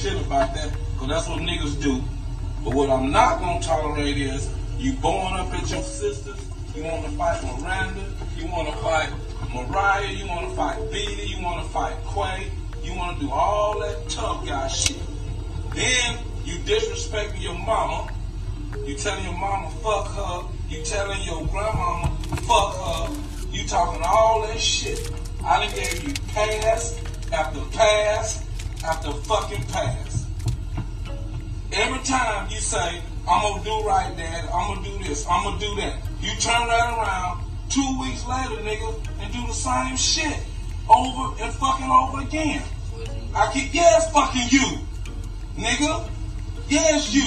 shit about that, because that's what niggas do. But what I'm not gonna tolerate is you going up at your sisters. You want to fight Miranda. You want to fight Mariah. You want to fight Beanie. You want to fight Quay. You want to do all that tough guy shit. Then you disrespecting your mama. You telling your mama fuck her. You telling your grandmama fuck her. You talking all that shit. I done gave you pass after pass after fucking pass. Every time you say, I'm gonna do right, Dad, I'm gonna do this, I'm gonna do that, you turn right around two weeks later, nigga, and do the same shit over and fucking over again. I keep, yes, fucking you, nigga. Yes, you.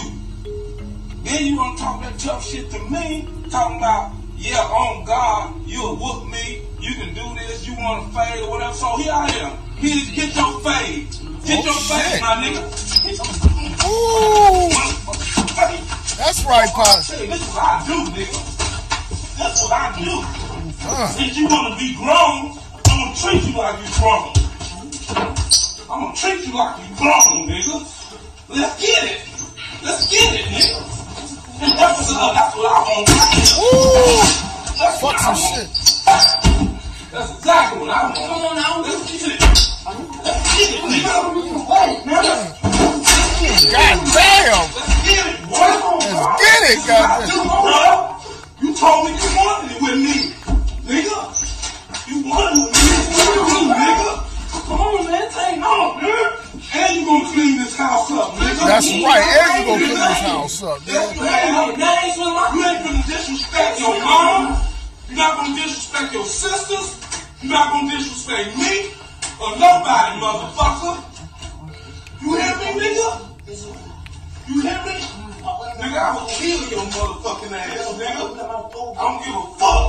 Then you gonna talk that tough shit to me, talking about, yeah, on God, you'll whoop me, you can do this, you wanna fade or whatever. So here I am. Here, get your fade. Get Oh, your fade, shit. my nigga. Ooh, that's right, Pops. Hey, this is what I do, nigga. That's what I do. Uh, Since you wanna be grown, I'm gonna treat you like you're grown. I'm gonna treat you like you're grown, nigga. Let's get it. Let's get it, nigga. And that's what, that's what I want. ooh, That's fuck what I want. shit. That's exactly what I want. Come on now, let's get it. God damn. Let's get it, goddamn. You told me you wanted it with me, nigga. You wanted it with me, nigga. Come on, man. Take on, man. And you gonna clean this house up, nigga. That's right. And you gonna clean this house up, That's right. You ain't gonna disrespect your mom. You're not gonna disrespect your sisters. You're not gonna disrespect me or nobody, motherfucker. You hear me, nigga? You hear me? Nigga, I will kill your motherfucking ass, nigga. I don't give a fuck.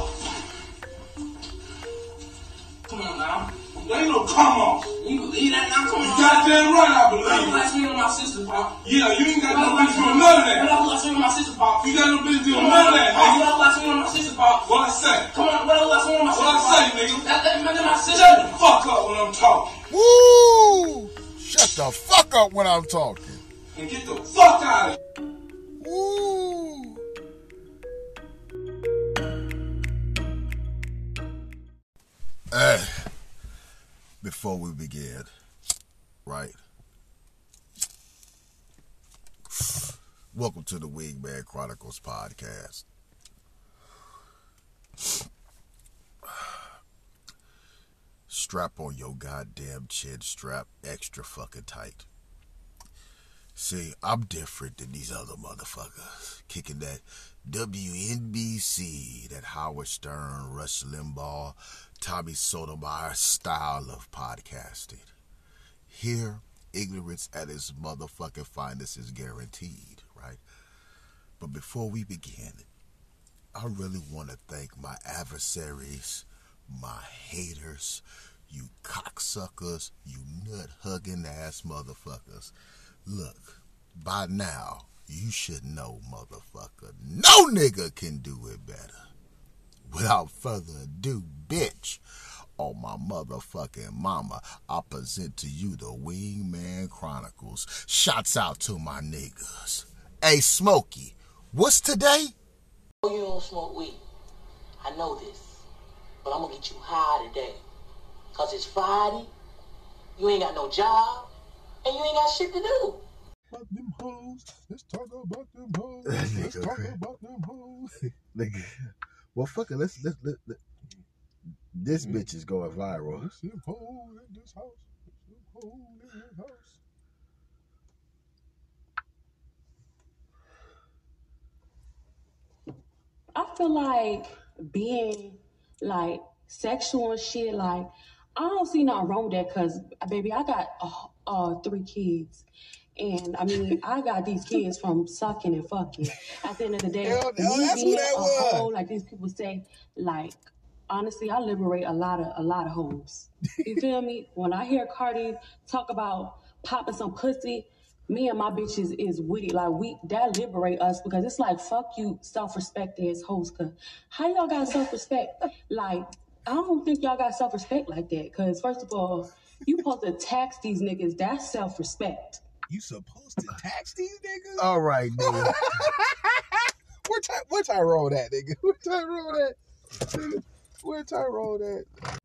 Come on now. There ain't no come on. You believe that now? Come You on. goddamn right, I What believe. else swing on my sister, Pop? Yeah, you ain't got no business doing none of that. else swing on my sister, Pop? You got no business doing none of that, Pop. nigga. What else swing on my sister, Pop? What I say? Come on, what else swing on my sister, What I say, nigga? That, that, that, my sister. Shut the fuck up when I'm talking. Woo! Shut the fuck up when I'm talking. And get the fuck out of here. Woo! Hey, before we begin, right? Welcome to the Wingman Chronicles podcast. Strap on your goddamn chin strap extra fucking tight. See, I'm different than these other motherfuckers. Kicking that WNBC, that Howard Stern, Rush Limbaugh, Tommy Sotomayor style of podcasting. Here, ignorance at its motherfucking finest is guaranteed, right? But before we begin, I really want to thank my adversaries, my haters, you cocksuckers, you nut hugging ass motherfuckers. Look, by now, you should know, motherfucker, no nigga can do it better. Without further ado, bitch, Oh, my motherfucking mama, I present to you the Wingman Chronicles. Shots out to my niggas. Hey, Smokey, what's today? know you don't smoke weed. I know this. But I'm gonna get you high today. Cause it's Friday, you ain't got no job, and you ain't got shit to do. about them hoes. Let's talk about them hoes. Let's talk about them hoes. Nigga, well, fuck it. Let's let, let, let this bitch is going viral. There's them hoes in this house. There's them hoes in this house. I feel like being like sexual and shit, like I don't see nothing wrong with that because, baby, I got uh, uh, three kids. And I mean, I got these kids from sucking and fucking. At the end of the day, Hell, me that's being that a was. hoe, like these people say, like honestly, I liberate a lot of a lot of hoes. You feel me? When I hear Cardi talk about popping some pussy, me and my bitches is with it. Like we that liberate us because it's like fuck you, self respect as hoes. Cause how y'all got self respect? like I don't think y'all got self respect like that. Cause first of all, you supposed to tax these niggas. That's self respect. You supposed to tax these niggas? All right, nigga. Where Ty where Tyrone at, nigga? Where Tyrone at? Nigga, Where Tyrone at?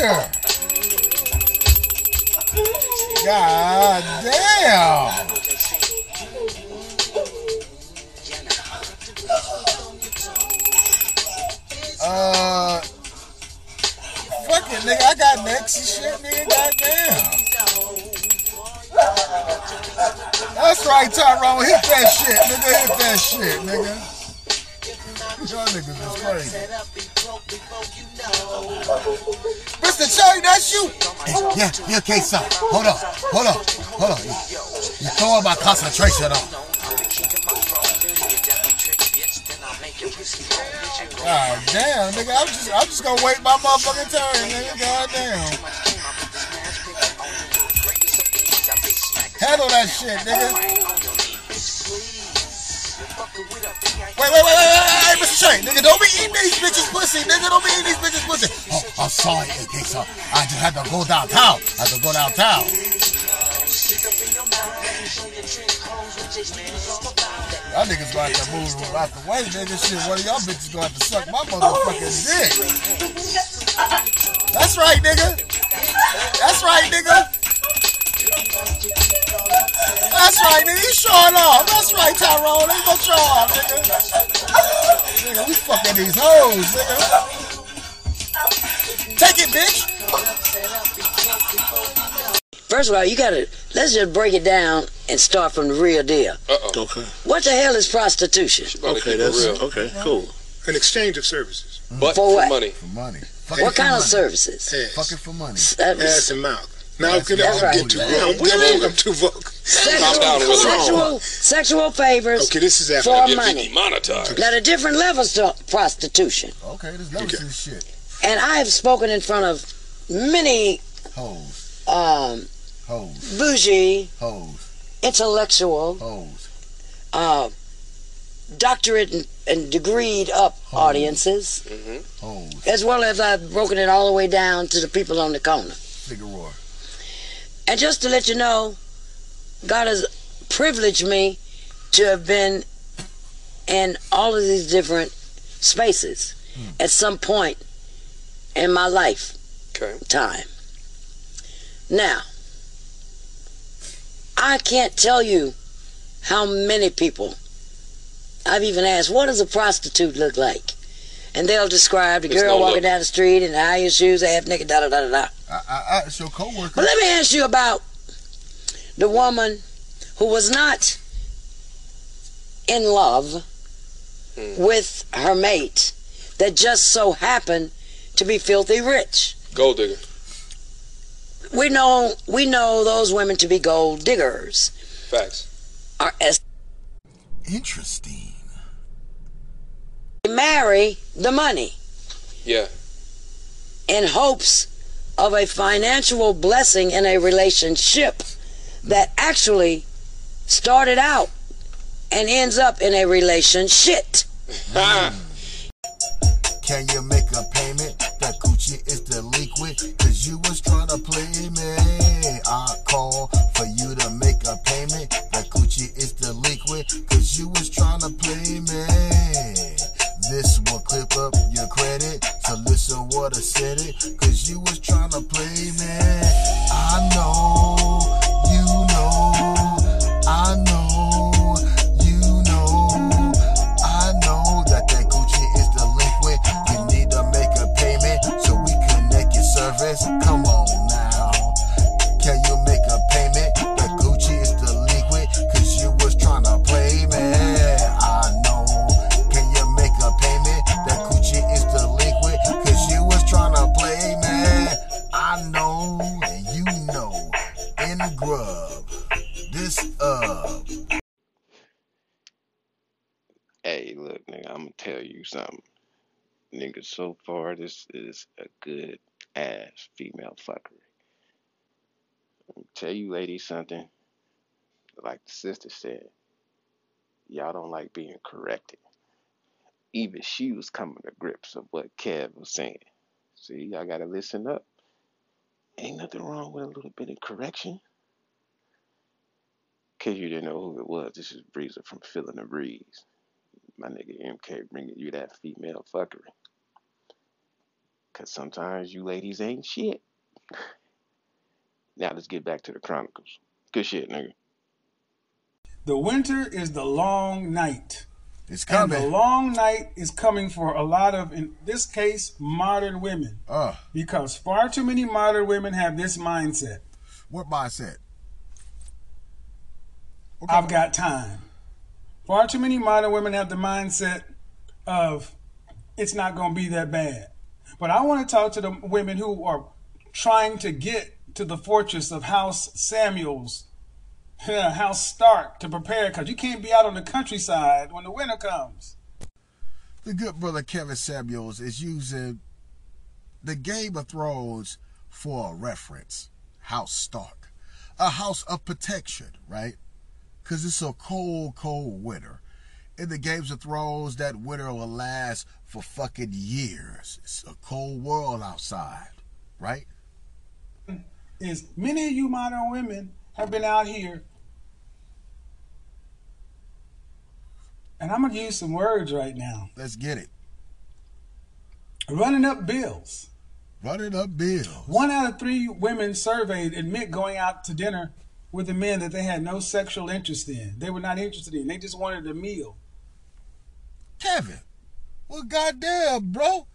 Here? God damn. Uh, fuck it, nigga. I got next and shit, nigga. Goddamn. That's right, Tyrone. Hit that shit, nigga. Hit that shit, nigga. Y'all niggas is crazy. Mr. Cherry, that's you. Yeah, yeah, okay, son. Hold on, hold on, hold on. You, you throwing my concentration off. God damn, nigga. I'm just, I'm just gonna wait my motherfucking turn, nigga. God damn. Handle that shit, nigga. Wait, wait, wait, wait, wait, hey, Mr. Shane, nigga, don't be eating these bitches pussy, nigga, don't be eating these bitches pussy. Oh, I'm sorry, okay, so uh, I just had to go downtown. I had to go downtown. Y'all niggas gonna have to move out the way, nigga. Shit, one of y'all bitches gonna have to suck my motherfucking dick. That's right, nigga. That's right, nigga. That's right, nigga. You showing off. That's right, Tyrone. They gonna show off, nigga. Nigga, we fucking these hoes, nigga. Take it, bitch. First of all, you gotta let's just break it down and start from the real deal. Uh-oh. Okay. What the hell is prostitution? Okay, that's real. okay. Cool. An exchange of services. But For for what? money. For money. What kind of services? Ass. Fucking for money. That was Ass and mouth. Now I'm gonna right. get too That's I'm, right. I'm, I'm too vocal. Sexual, down, sexual, sexual favors Okay, this is after for Get money. you demonetized. Now, the different levels to prostitution, Okay, this levels Okay. shit. and I have spoken in front of many Hoes. um, Hoes. bougie, Hoes. intellectual, Hoes. uh, doctorate and, and degreed up audiences, Hoes. as well as I've broken it all the way down to the people on the corner. Figaro. And just to let you know, God has privileged me to have been in all of these different spaces hmm. at some point in my life Okay. time. Now, I can't tell you how many people I've even asked, what does a prostitute look like? And they'll describe the There's girl no walking look. down the street in high heel shoes, half naked, da da da da da. I, I, your coworker. But let me ask you about the woman who was not in love hmm. with her mate that just so happened to be filthy rich. Gold digger. We know we know those women to be gold diggers. Facts. Are as Interesting. they marry the money Yeah. in hopes of a financial blessing in a relationship that actually started out and ends up in a relationship. Can you make a payment? That coochie is delinquent. Cause you was trying to play me. I call for you to make a payment. That coochie is delinquent. Cause you was trying to play me. This will clip up your credit. So listen what I said it. Cause you was trying to play me. I know, I know, so far this is a good ass female fuckery. Let me tell you ladies something. Like the sister said, y'all don't like being corrected. Even she was coming to grips of what Kev was saying. See, y'all gotta listen up. Ain't nothing wrong with a little bit of correction. Cause you didn't know who it was. This is Breezer from Feeling the Breeze. My nigga MK bringing you that female fuckery. Cause sometimes you ladies ain't shit. Now let's get back to the Chronicles. Good shit, nigga. The winter is the long night. It's And the long night is coming for a lot of, in this case, modern women. Uh, Because far too many modern women have this mindset. what mindset? I've got time. Far too many modern women have the mindset of it's not going to be that bad. But I want to talk to the women who are trying to get to the fortress of House Samuels, House Stark to prepare because you can't be out on the countryside when the winter comes. The good brother Kevin Samuels is using the Game of Thrones for a reference. House Stark. A house of protection, right? Because it's a cold, cold winter. In the Games of Thrones, that winter will last for fucking years. It's a cold world outside, right? Is many of you modern women have been out here, and I'm going to use some words right now Let's get it. running up bills. Running up bills. One out of three women surveyed admit going out to dinner with a man that they had no sexual interest in. They were not interested in. They just wanted a meal. Kevin, well, goddamn, bro.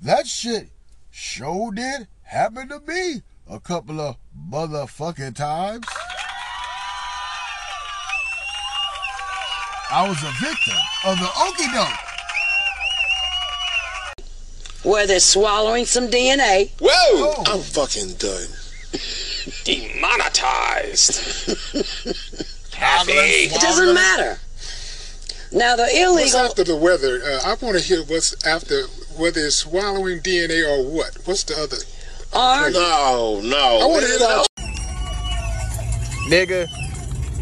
That shit sure did happen to me a couple of motherfucking times. I was a victim of the okey doke. Where they're swallowing some DNA. Whoa! Oh. I'm fucking done. Demonetized. Happy. It doesn't matter. Now the illegal. What's after the weather? Uh, I want to hear what's after whether it's swallowing DNA or what. What's the other? Are No, no. I want to hear that. Nigga,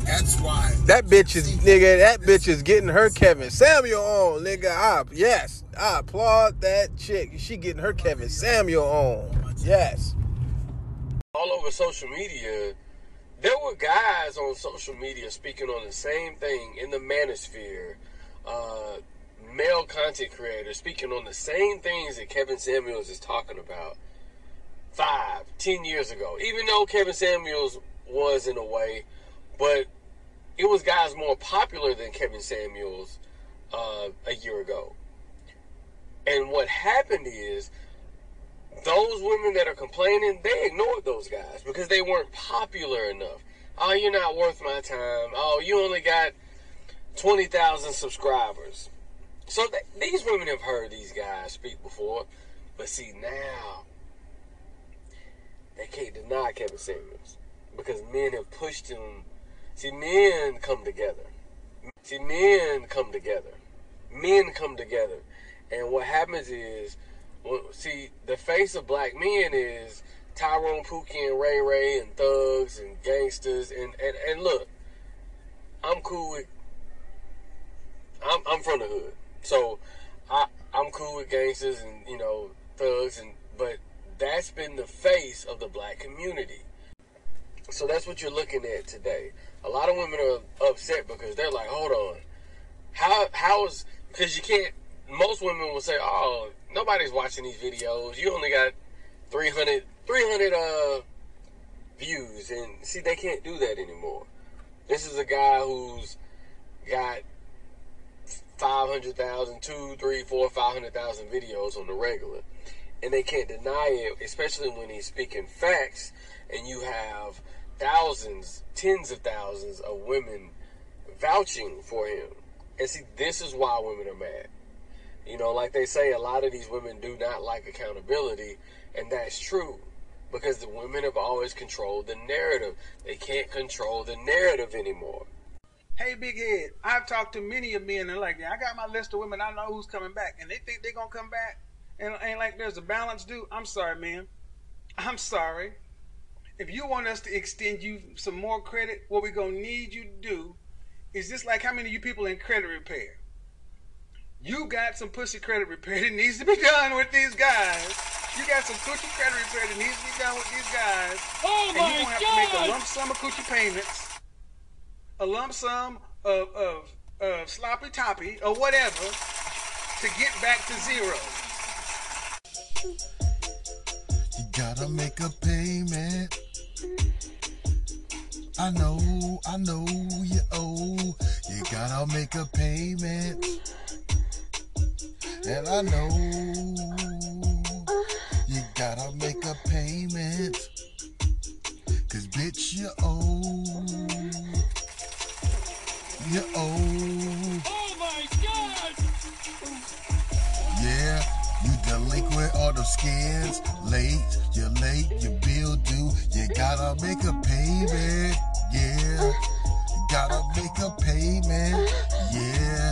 That's why. that bitch is nigga. That bitch is getting her Kevin Samuel on, nigga. I yes, I applaud that chick. She getting her Kevin Samuel on. Yes. all over social media, there were guys on social media speaking on the same thing in the manosphere. Uh, male content creators speaking on the same things that Kevin Samuels is talking about five, ten years ago. Even though Kevin Samuels was in a way, but it was guys more popular than Kevin Samuels uh, a year ago. And what happened is those women that are complaining, they ignored those guys because they weren't popular enough. Oh, you're not worth my time. Oh, you only got 20,000 subscribers. So th- these women have heard these guys speak before. But see, now, they can't deny Kevin Samuels because men have pushed him. See, men come together. See, men come together. Men come together. And what happens is, see, the face of black men is Tyrone Pookie and Ray Ray and thugs and gangsters. And, and, and look, I'm cool with, I'm, I'm from the hood. So I, I'm cool with gangsters and, you know, thugs. and But that's been the face of the black community. So that's what you're looking at today. A lot of women are upset because they're like, hold on. How, how is, because you can't, most women will say, oh, nobody's watching these videos. You only got 300, 300 uh, views. And see, they can't do that anymore. This is a guy who's got 500,000, 2, 3, 4, 500,000 videos on the regular. And they can't deny it, especially when he's speaking facts and you have thousands, tens of thousands of women vouching for him. And see, this is why women are mad. You know, like they say, a lot of these women do not like accountability, and that's true. Because the women have always controlled the narrative. They can't control the narrative anymore. Hey, big head. I've talked to many of men, and like, I got my list of women. I know who's coming back, and they think they're gonna come back, and ain't like there's a balance due. I'm sorry, man. I'm sorry. If you want us to extend you some more credit, what we're gonna need you to do is just like how many of you people in credit repair? You got some pussy credit repair that needs to be done with these guys. You got some coochie credit repair that needs to be done with these guys. Oh and my you gonna have God. to make a lump sum of coochie payments, a lump sum of, of, of sloppy toppy or whatever to get back to zero. You gotta make a payment. I know, I know you owe. You gotta make a payment. And I know you gotta make a payment. Cause bitch, you owe. You owe. Oh my God! Yeah, you delinquent all the skins. Late, you're late, your bill due. You gotta make a payment. Yeah, you gotta make a payment. Yeah,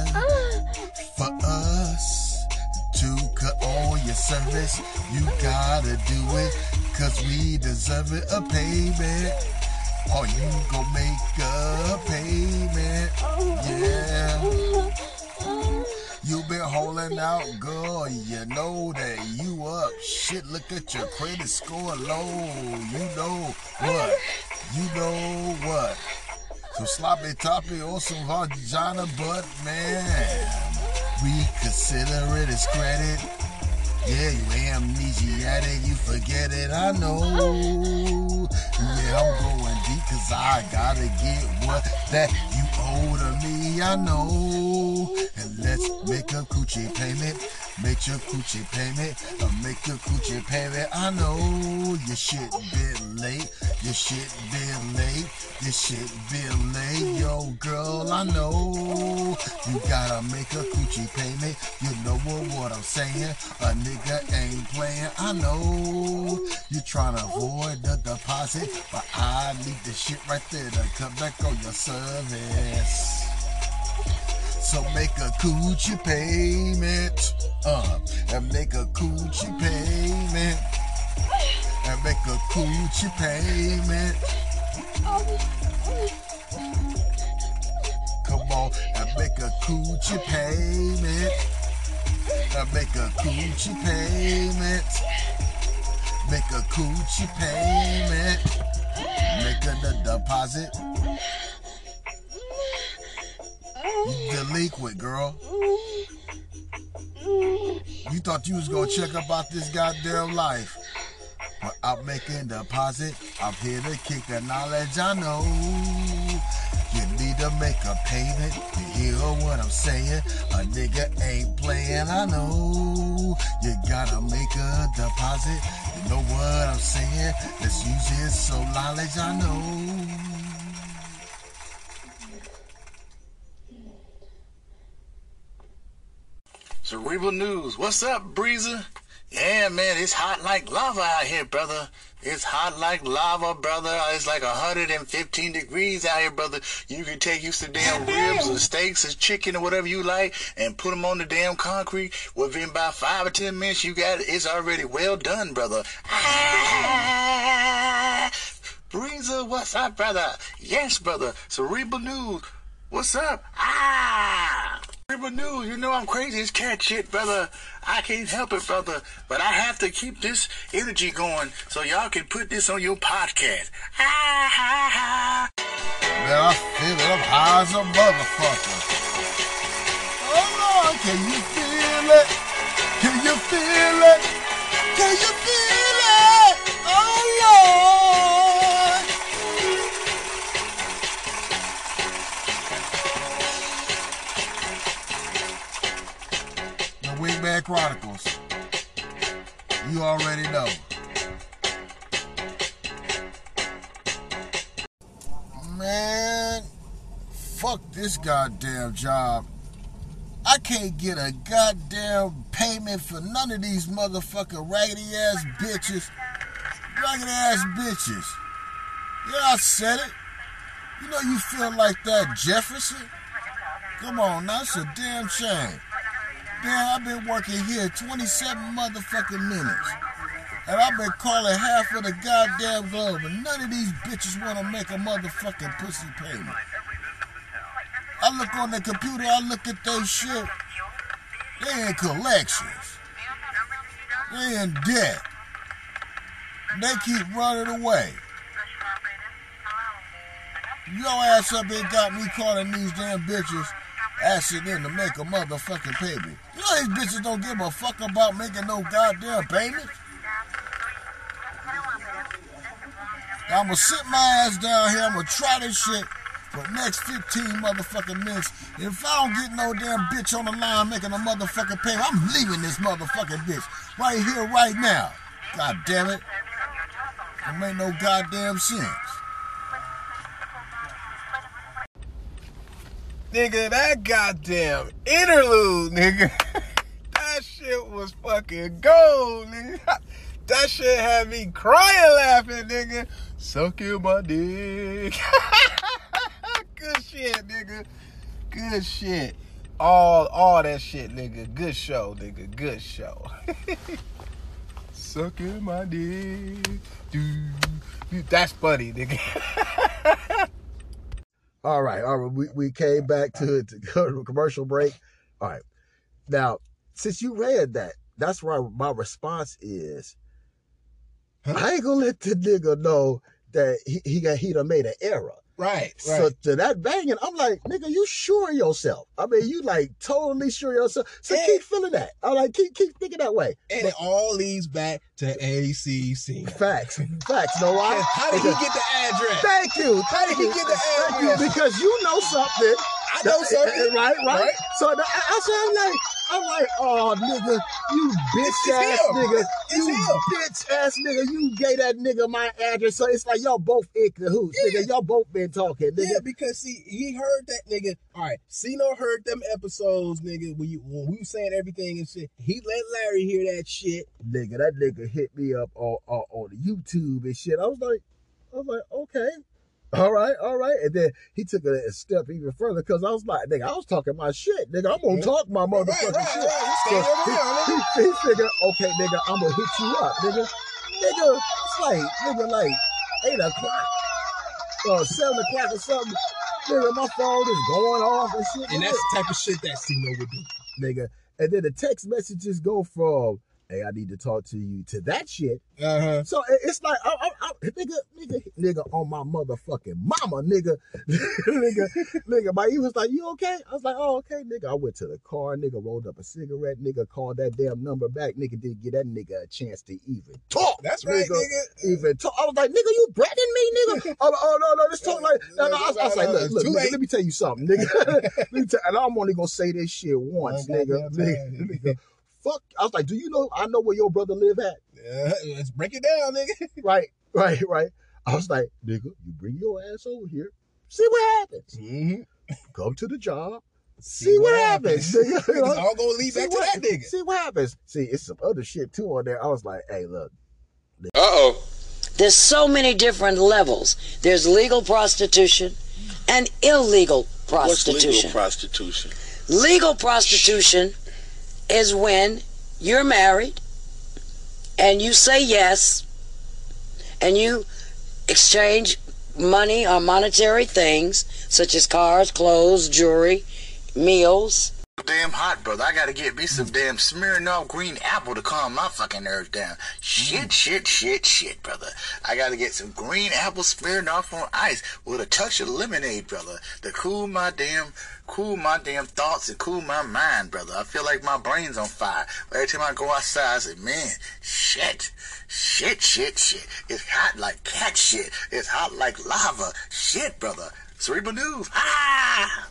your service, you gotta do it. Cause we deserve it a payment. Or you gon' make a payment. Yeah. You been holding out, girl. You know that you up. Shit, look at your credit score low. You know what? You know what? Some sloppy toppy or some vagina butt, man. We consider it as credit. Yeah, you amnesiatic, you forget it, I know. Yeah, I'm going deep cause I gotta get what that you owe to me, I know. And let's make a coochie payment. Make your coochie payment. Uh, make your coochie payment. I know your shit been late. Your shit been late. Your shit been late. Yo, girl, I know you gotta make a coochie payment. You know what, I'm saying? A nigga ain't playing. I know you trying to avoid the deposit, but I need the shit right there to come back on your service. So make a coochie payment. Uh, and make a coochie payment. And make a coochie payment. Come on and make a coochie payment. And make a coochie payment. Make a coochie payment. Make a deposit. You delinquent, girl. You thought you was gonna check about this goddamn life. But I'm making deposit. I'm here to kick the knowledge I know. To make a payment. You hear what I'm saying? A nigga ain't playing, I know. You gotta make a deposit. You know what I'm saying? Let's use it so knowledge I know. Cerebral News. What's up, Breezer? Yeah, man, it's hot like lava out here, brother. It's hot like lava, brother. It's like 115 degrees out here, brother. You can take you some damn ribs or steaks or chicken or whatever you like and put them on the damn concrete. Within about five or ten minutes, you got it. It's already well done, brother. Ah, Breezer, what's up, brother? Yes, brother. Cerebral News. What's up? Ah! Cerebral News, you know I'm crazy. It's cat shit, brother. I can't help it, brother. But I have to keep this energy going so y'all can put this on your podcast. Ah, ha, ha. Man, I feel it. I'm high as a motherfucker. Oh Lord, can you feel it? Can you feel it? Can you feel it? Oh Lord. Wingman Chronicles. You already know. Man, fuck this goddamn job. I can't get a goddamn payment for none of these motherfucking raggedy ass bitches. Raggedy ass bitches. Yeah, I said it. You know you feel like that, Jefferson? Come on, that's a damn shame. Damn, I've been working here 27 motherfucking minutes. And I've been calling half of the goddamn globe, and none of these bitches want to make a motherfucking pussy payment. I look on the computer, I look at their shit. They in collections. They in debt. They keep running away. Your ass up here got me calling these damn bitches asking them to make a motherfucking payment. You know these bitches don't give a fuck about making no goddamn payments. I'ma sit my ass down here, I'ma try this shit for the next 15 motherfucking minutes. If I don't get no damn bitch on the line making a motherfucking payment, I'm leaving this motherfucking bitch right here, right now. God damn it. It make no goddamn sense. Nigga, that goddamn interlude, nigga. that shit was fucking gold, nigga. That shit had me crying laughing, nigga. Sucking my dick. Good shit, nigga. Good shit. All all that shit, nigga. Good show, nigga. Good show. Sucking my dick. Dude. That's funny, nigga. All right, all right. We, we came back to, to go to a commercial break. All right. Now, since you read that, that's why my response is I ain't gonna let the nigga know that he, he got he done made an error. Right, So right. to that banging, I'm like, nigga, you sure yourself? I mean, you like totally sure yourself. So keep feeling that. I like keep keep thinking that way. And it all leads back to ACC. Facts, facts. Know why? How did he get the address? Thank you. How did he get you. the Thank you, address? Because you know something. I know something. Eh, right, right. Right. So I, I said, I'm like, I'm like, oh nigga, you bitch ass nigga, It's you him. bitch ass nigga, you gave that nigga my address. So it's like y'all both in cahoots, nigga. Y'all both been talking, nigga. Yeah, because see, he heard that nigga. All right, Cino heard them episodes, nigga. When you when we saying everything and shit, he let Larry hear that shit. Nigga, that nigga hit me up on, on on YouTube and shit. I was like, I was like, okay. All right, all right. And then he took it a step even further because I was like, nigga, I was talking my shit. Nigga, I'm gonna talk my motherfucking right, shit. right. So Stand your ground, he, he, he figured, okay, nigga, I'm gonna hit you up, nigga. Nigga, it's like, nigga, like eight o'clock or seven o'clock or something. Nigga, my phone is going off and shit. And nigga. that's the type of shit that Cino would do. nigga. And then the text messages go from, hey, I need to talk to you to that shit. Uh huh. So it's like, I, I, I, nigga, nigga, nigga on my motherfucking mama, nigga, nigga, nigga. My he was like, you okay? I was like, oh, okay, nigga. I went to the car, nigga, rolled up a cigarette, nigga, called that damn number back, nigga, didn't get that nigga a chance to even talk. That's right, nigga. Even talk. I was like, nigga, you threatening me, nigga? oh, oh, no, no, just talk like, no, no. I was, I was like, look, look, nigga, let me tell you something, nigga. let me tell, and I'm only gonna say this shit once, nigga. Nigga, nigga. Fuck. I was like, do you know? I know where your brother live at. Uh, let's break it down, nigga. Right, right, right. I was like, nigga, you bring your ass over here, see what happens. Mm-hmm. Come to the job, see, what, happens. nigga. You It's all gonna lead See back to what- that nigga. See what happens. See, it's some other shit too on there. I was like, hey, look, Uh oh. There's so many different levels. There's legal prostitution and illegal prostitution. What's legal prostitution? Legal prostitution is when you're married and you say yes and you exchange money or monetary things such as cars, clothes, jewelry, meals. Damn hot, brother. I gotta get me some damn Smirnoff green apple to calm my fucking nerves down. Shit, shit, shit, shit, brother. I gotta get some green apple Smirnoff on ice with a touch of lemonade, brother, to cool my damn, cool my damn thoughts and cool my mind, brother. I feel like my brain's on fire. Every time I go outside, I say, man, shit, shit, shit, shit. It's hot like cat shit. It's hot like lava. Shit, brother. Cerebral news. Ah!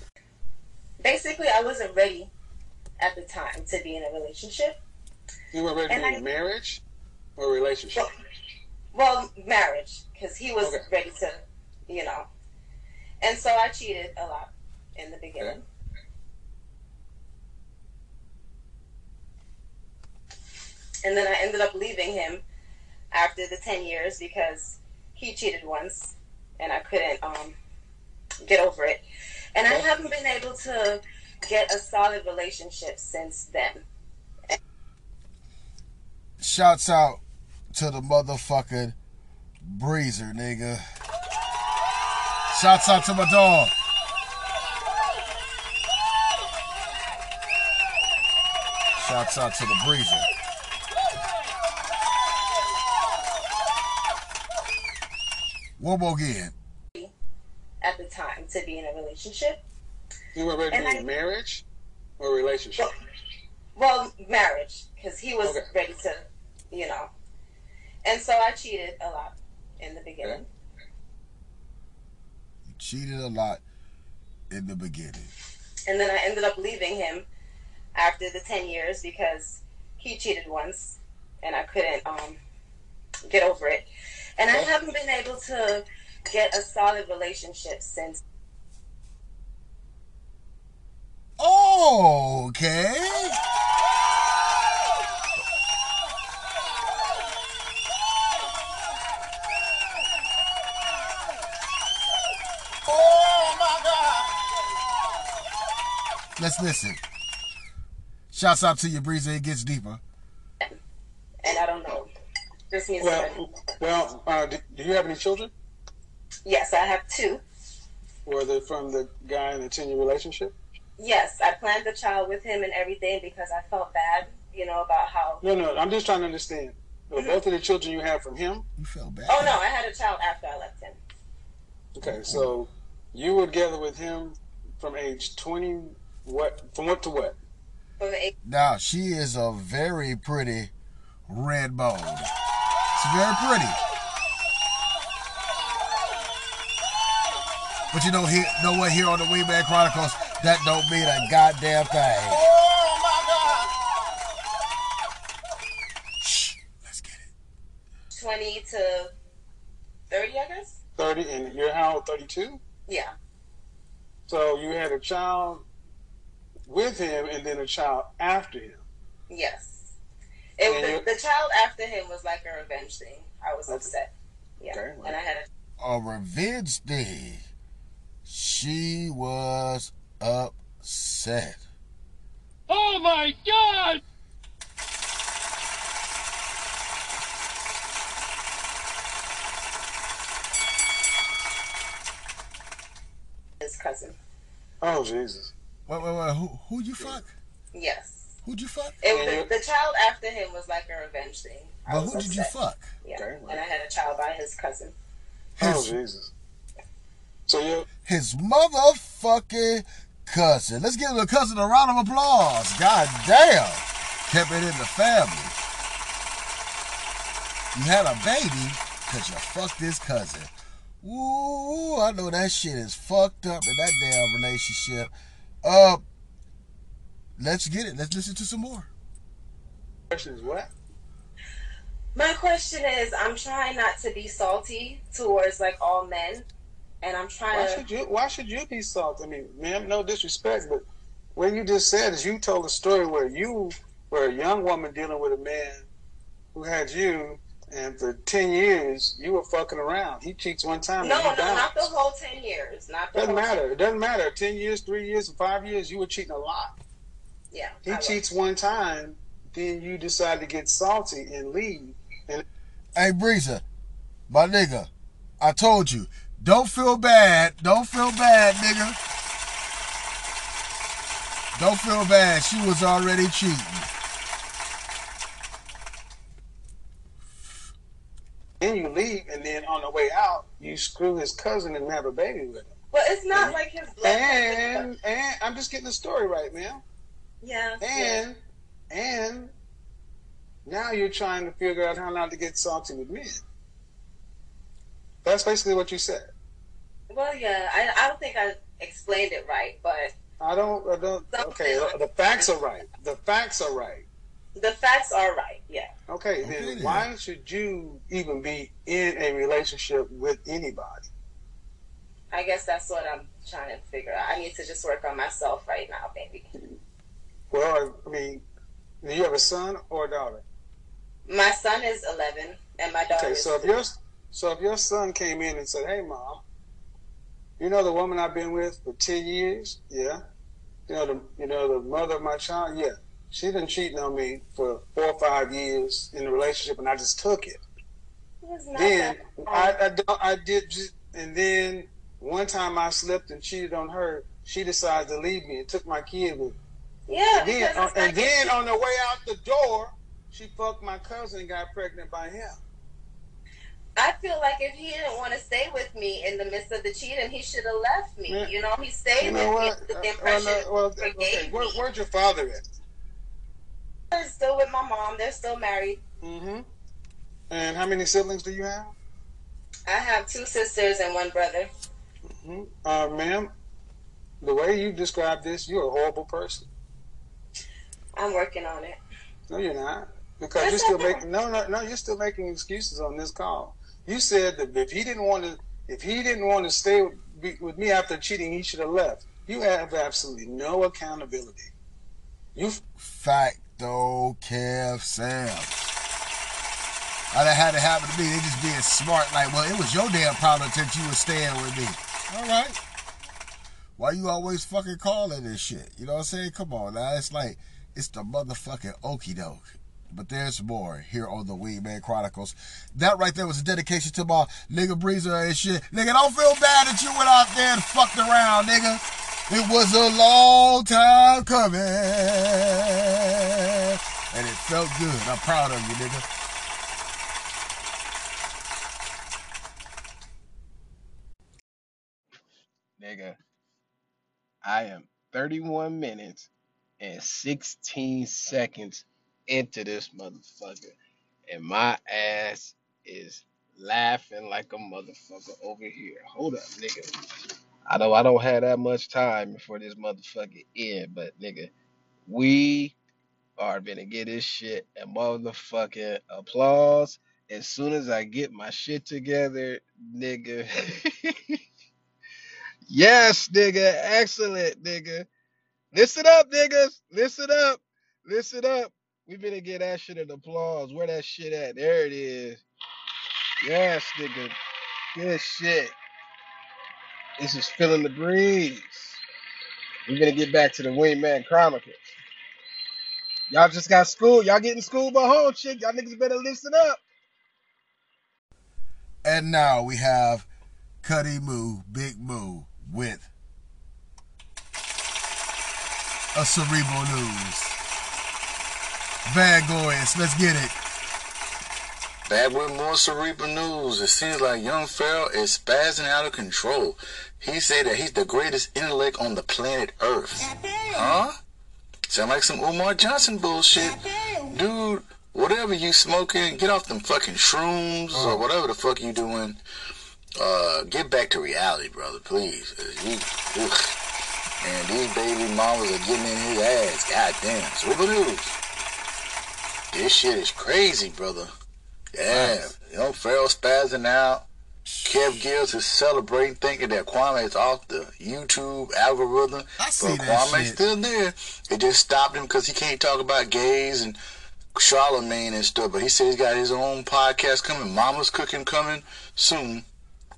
Basically I wasn't ready at the time to be in a relationship. You were ready And for I- marriage or relationship? Well, marriage, because he was Okay. ready to, you know. And so I cheated a lot in the beginning. And then I ended up leaving him after the 10 years because he cheated once and I couldn't um, get over it. And I haven't been able to get a solid relationship since then. Shouts out to the motherfucking Breezer, nigga. Shouts out to my dog. Shouts out to the Breezer. One more again. At the time to be in a relationship. You were ready to And be I- in marriage or relationship? Well, marriage, because he was Okay. ready to, you know. And so I cheated a lot in the beginning. You cheated a lot in the beginning. And then I ended up leaving him after the 10 years because he cheated once and I couldn't um, get over it. And I haven't been able to get a solid relationship since. Okay. Oh my God. Let's listen. Shouts out to you, Breezer. It gets deeper. And I don't know. This means Well, well, uh, do, do you have any children? Yes, I have two. Were they from the guy in the ten-year relationship? Yes, I planned the child with him and everything because I felt bad, you know, about how. No, no. I'm just trying to understand. Were Mm-hmm. both of the children you have from him? You felt bad. Oh no, I had a child after I left him. Okay, so you were together with him from age 20. What? From what to what? From the age Now, she is a very pretty red bone. It's very pretty. But you know, here, know what? Here on the Wingman Chronicles, that don't mean a goddamn thing. Oh my God. 20 to 30, I guess? 30, and you're how old? 32? Yeah. So you had a child with him and then a child after him. Yes. It, And the, the child after him was like a revenge thing. I was upset. Yeah. Okay, well. And I had a A revenge thing. She was upset. Oh my God. his cousin. Oh, Jesus. Wait, wait, wait. Who, who you fuck? Yes. Who'd you fuck? It, the, mm-hmm. the child after him was like a revenge thing. I But was who did you fuck? Yeah. And I had a child by his cousin. Oh, Jesus. So you His motherfucking cousin. Let's give the cousin a round of applause. God damn. Kept it in the family. You had a baby because you fucked his cousin. Ooh, I know that shit is fucked up in that damn relationship. Uh, let's get it. Let's listen to some more. question is what? My question is, I'm trying not to be salty towards like all men, and I'm trying Why to. should you? Why should you be salty? I mean, ma'am, no disrespect, but what you just said is you told a story where you were a young woman dealing with a man who had you, and for ten years you were fucking around. He cheats one time. No, and no, he not the whole ten years. Not the Doesn't whole matter. It doesn't matter. Ten years, three years, five years, you were cheating a lot. Yeah. He I was. cheats one time, then you decide to get salty and leave. And Hey, Breezer, my nigga, I told you, don't feel bad. Don't feel bad, nigga. Don't feel bad. She was already cheating. then you leave, and then on the way out, you screw his cousin and have a baby with him. But it's not like his. And and I'm just getting the story right, man. Yeah. And and now you're trying to figure out how not to get salty with men. That's basically what you said. Well, yeah. I, I don't think I explained it right, but I don't. I don't. Okay, the facts are right. The facts are right. the facts are right. Yeah. Okay, then why should you even be in a relationship with anybody? I guess that's what I'm trying to figure out. I need to just work on myself right now, baby. Well, I mean, do you have a son or a daughter? My son is 11, and my daughter Okay, is so if your so if your son came in and said, "Hey, mom, you know the woman I've been with for ten years, yeah, you know, the you know the mother of my child, yeah, she been cheating on me for four or five years in the relationship, and I just took it. Then I, I don't- I did just, and then one time I slipped and cheated on her. She decided to leave me and took my kid with. me. Yeah, and then, uh, and then on the way out the door, she fucked my cousin and got pregnant by him. I feel like if he didn't want to stay with me in the midst of the cheating, he should have left me. Yeah. You know, he stayed You know with what? with the Uh, impression well, no, well, he okay. Where, me. where's your father at? They're still with my mom. They're still married. Mm-hmm. And how many siblings do you have? I have two sisters and one brother. Mm-hmm. Uh, ma'am, the way you describe this, you're a horrible person. I'm working on it. No, you're not. Because Yes, you're still making no, no, no. You're still making excuses on this call. You said that if he didn't want to, if he didn't want to stay with, be- with me after cheating, he should have left. You have absolutely no accountability. You fact Facto Kev Sam. How that had to happen to me? They just being smart. Like, well, it was your damn problem that you were staying with me. All right. Why you always fucking calling this shit? You know what I'm saying? Come on now. It's like it's the motherfucking okey doke. But there's more here on the Wingman Chronicles. That right there was a dedication to my nigga Breezer and shit. Nigga, don't feel bad that you went out there and fucked around, nigga. It was a long time coming. And it felt good. I'm proud of you, nigga. Nigga, I am 31 minutes and 16 seconds into this motherfucker, and my ass is laughing like a motherfucker over here. Hold up, nigga. I know I don't have that much time before this motherfucker end, but nigga, we are gonna get this shit a motherfucking applause as soon as I get my shit together, nigga. yes, nigga, excellent, nigga. Listen up, niggas. Listen up. Listen up. We better get that shit an applause. Where that shit at? There it is. Yes, nigga. Good shit. This is feeling the breeze. We're gonna get back to the Wingman Chronicles. Y'all just got school. Y'all getting school by home, shit. Y'all niggas better listen up. And now we have Cuddy Moo, Big Moo, with a cerebral news. Van Goyes, let's get it. Back with more cerebral news. It seems like young Pharaoh is spazzing out of control. He said that he's the greatest intellect on the planet Earth. Huh? Sound like some Umar Johnson bullshit. Dude, whatever you smoking, get off them fucking shrooms or whatever the fuck you doing. Uh, get back to reality, brother, please. Uh, You, ugh. and these baby mamas are getting in his ass. God damn. Cerebral news. This shit is crazy, brother. Yeah, you know, Pharaoh spazzing out. Kev Gills is celebrating, thinking that Kwame is off the YouTube algorithm. see but that Kwame's shit. still there. It just stopped him because he can't talk about gays and Charlemagne and stuff. But he said he's got his own podcast coming. Mama's Cooking coming soon.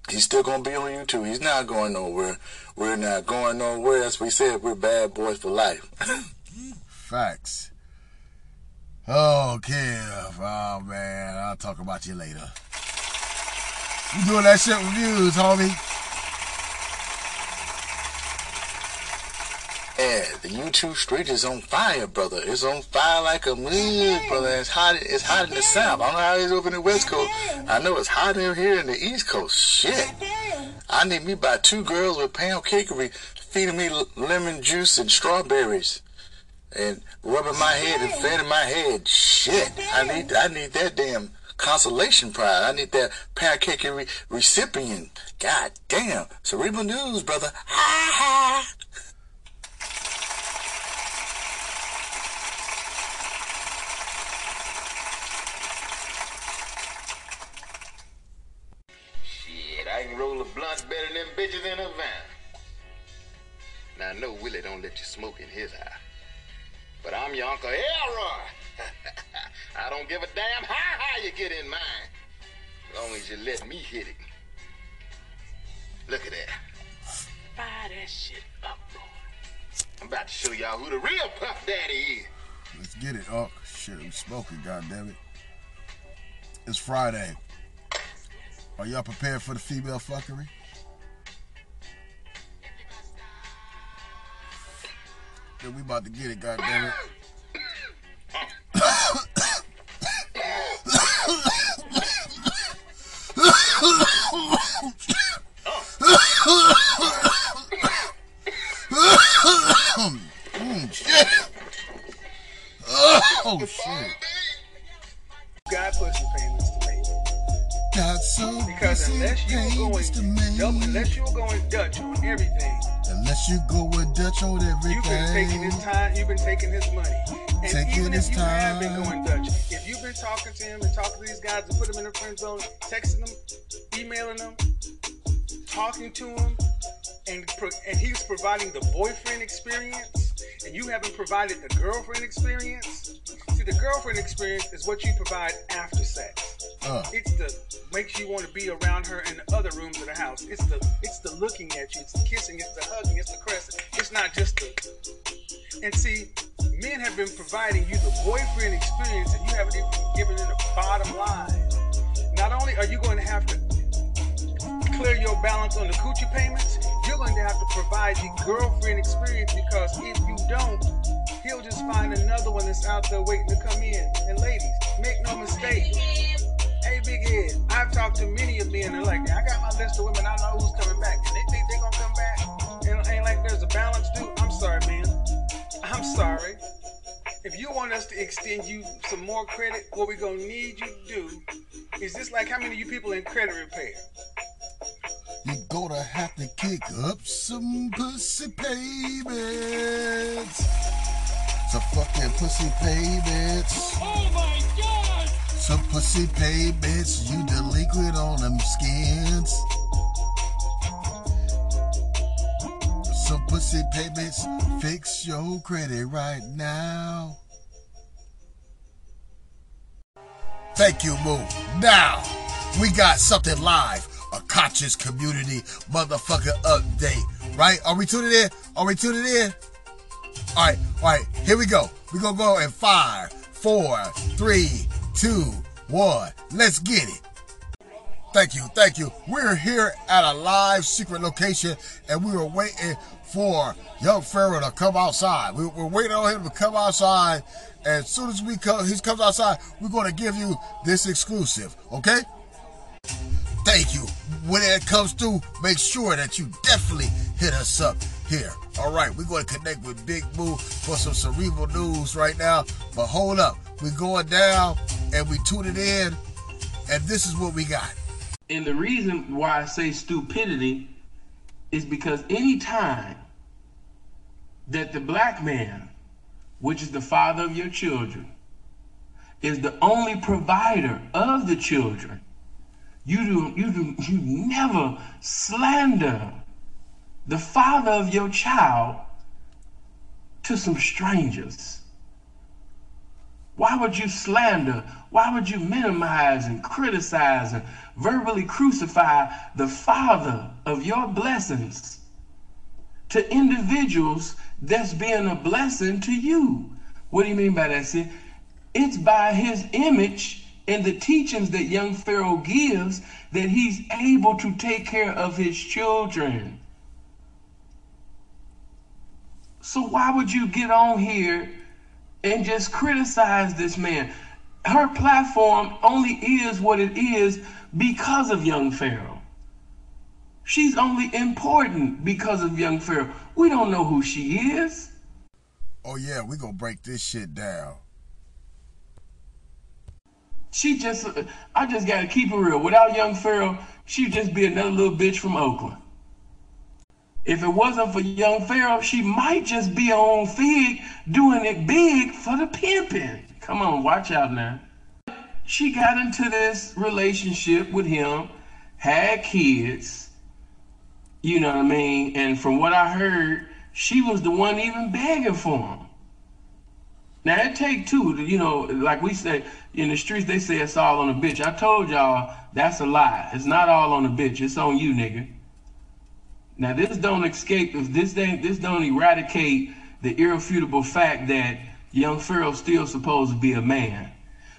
He's still gonna be on YouTube. He's not going nowhere. We're not going nowhere. As we said, we're bad boys for life. Facts. Oh, uh, Kev. Oh, man. I'll talk about you later. You doing that shit with views, homie. Yeah, the YouTube street is on fire, brother. It's on fire like a moon, brother. It's hot. It's hot in the south. I don't know how it is over in the west coast. I know it's hot in here in the east coast. Shit. I need me about two girls with pound cakery feeding me lemon juice and strawberries, and rubbing my head and fanning my head. Shit. I need. I need that damn consolation prize. I need that pancake cakery recipient. God damn. Cerebral news, brother. Ha ha. Shit, I can roll a blunt better than bitches in a van. Now I know Willie don't let you smoke in his eye. But I'm your Uncle Elroy. I don't give a damn how high you get in mine. As long as you let me hit it. Look at that. Fire that shit up, boy. I'm about to show y'all who the real Puff Daddy is. Let's get it, Unc. Shit, I'm smoking, goddammit. It's Friday. Are y'all prepared for the female fuckery? Yeah, we about to get it, goddammit. mm, shit. Oh, shit. got pussy payments to make. Got some Because unless you were going double, unless you were going Dutch on everything, Unless you go with Dutch on everything. you've been taking his time, you've been taking his money. And Taking even his if you have been going Dutch, if you've been talking to him and talking to these guys and put them in the friend zone, texting them, emailing them, talking to him, and pro- and he's providing the boyfriend experience, and you haven't provided the girlfriend experience. See, the girlfriend experience is what you provide after sex. Uh. It's the makes you want to be around her in the other rooms of the house. It's the it's the looking at you. It's the kissing. It's the hugging. It's the caressing. It's not just the. And see, men have been providing you the boyfriend experience, and you haven't even given them the bottom line. Not only are you going to have to clear your balance on the coochie payments, you're going to have to provide the girlfriend experience because if you don't, he'll just find another one that's out there waiting to come in. And ladies, make no mistake. Hey, big head, I've talked to many of men. They're like, I got my list of women. I know who's coming back. And they think they're going to come back. And it ain't like there's a balance, dude. I'm sorry, man. I'm sorry. If you want us to extend you some more credit, what we're going to need you to do is this like how many of you people in credit repair? You gonna have to kick up some pussy payments. Some fucking pussy payments. Oh my god! Some pussy pay, payments. You delinquent on them skins. So pussy payments. Fix your credit right now. Thank you, Moo. Now, we got something live. A conscious community motherfucker update. Right? Are we tuning in? Are we tuning in? Alright, alright, here we go. we gonna go in five, four, three, two, one. Let's get it. Thank you, thank you. We're here at a live secret location and we were waiting for young Pharaoh to come outside. We, we're waiting on him to come outside. As soon as we come, he comes outside, we're going to give you this exclusive, okay? Thank you. When it comes through, make sure that you definitely hit us up here. All right, we're going to connect with Big Boo for some cerebral news right now. But hold up, we're going down and we tune it in, and this is what we got. And the reason why I say stupidity is because any time that the black man, which is the father of your children, is the only provider of the children, you do you do you never slander the father of your child to some strangers. Why would you slander? Why would you minimize and criticize and verbally crucify the father of your blessings to individuals that's being a blessing to you? What do you mean by that, see? It's by his image and the teachings that young Pharaoh gives that he's able to take care of his children. So why would you get on here and just criticize this man? Her platform only is what it is because of young Pharaoh. She's only important because of young Pharaoh. We don't know who she is. Oh yeah, we gonna break this shit down. She just, I just gotta keep it real. Without young Pharaoh, she'd just be another little bitch from Oakland. If it wasn't for young Pharaoh, she might just be on Fig doing it big for the pimping. Come on, watch out now. She got into this relationship with him, had kids, you know what I mean? And from what I heard, she was the one even begging for him. Now it take two, to, you know, like we say in the streets, they say it's all on the bitch. I told y'all that's a lie. It's not all on the bitch. It's on you, nigga. Now this don't escape. This ain't, this don't eradicate the irrefutable fact that young Pharaoh's still supposed to be a man.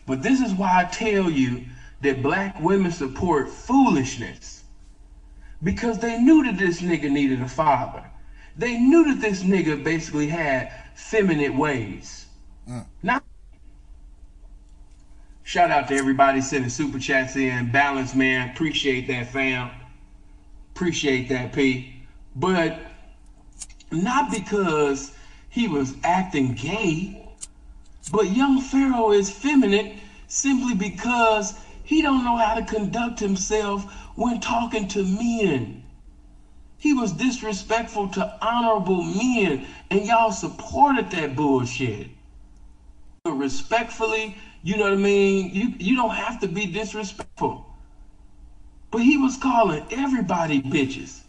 But this is why I tell you that black women support foolishness. Because they knew that this nigga needed a father. They knew that this nigga basically had feminine ways. Mm. Not Shout out to everybody sending super chats in. Balance, man. Appreciate that, fam. Appreciate that, P. But not because he was acting gay, but young Pharaoh is feminine simply because he don't know how to conduct himself when talking to men. He was disrespectful to honorable men, and y'all supported that bullshit. Respectfully, you know what I mean? You you don't have to be disrespectful. But he was calling everybody bitches.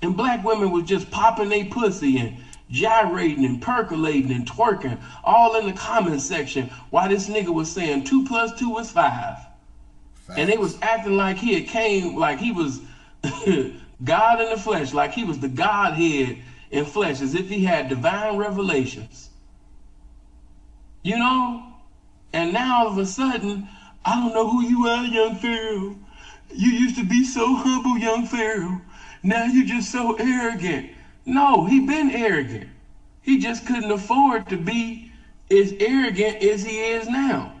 And black women was just popping their pussy and gyrating and percolating and twerking all in the comment section while this nigga was saying two plus two was five. And they was acting like he had came like he was God in the flesh, like he was the Godhead in flesh, as if he had divine revelations. You know? And now all of a sudden, I don't know who you are, young Pharaoh. You used to be so humble, young Pharaoh. Now you're just so arrogant. No, he been arrogant. He just couldn't afford to be as arrogant as he is now.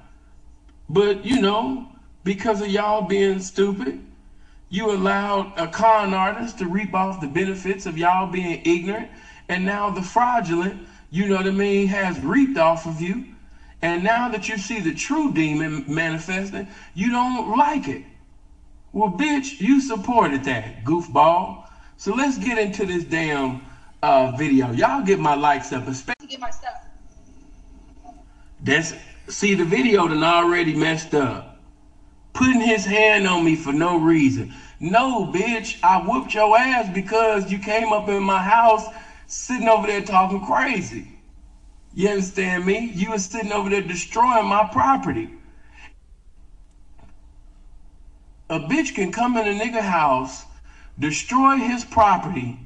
But you know, because of y'all being stupid, you allowed a con artist to reap off the benefits of y'all being ignorant, and now the fraudulent, you know what I mean, has reaped off of you. And now that you see the true demon manifesting, you don't like it. Well, bitch, you supported that, goofball. So let's get into this damn uh, video. Y'all get my likes up, especially. get my stuff. That's see the video done already messed up. Putting his hand on me for no reason. No, bitch, I whooped your ass because you came up in my house sitting over there talking crazy. You understand me? You was sitting over there destroying my property. A bitch can come in a nigga house, destroy his property,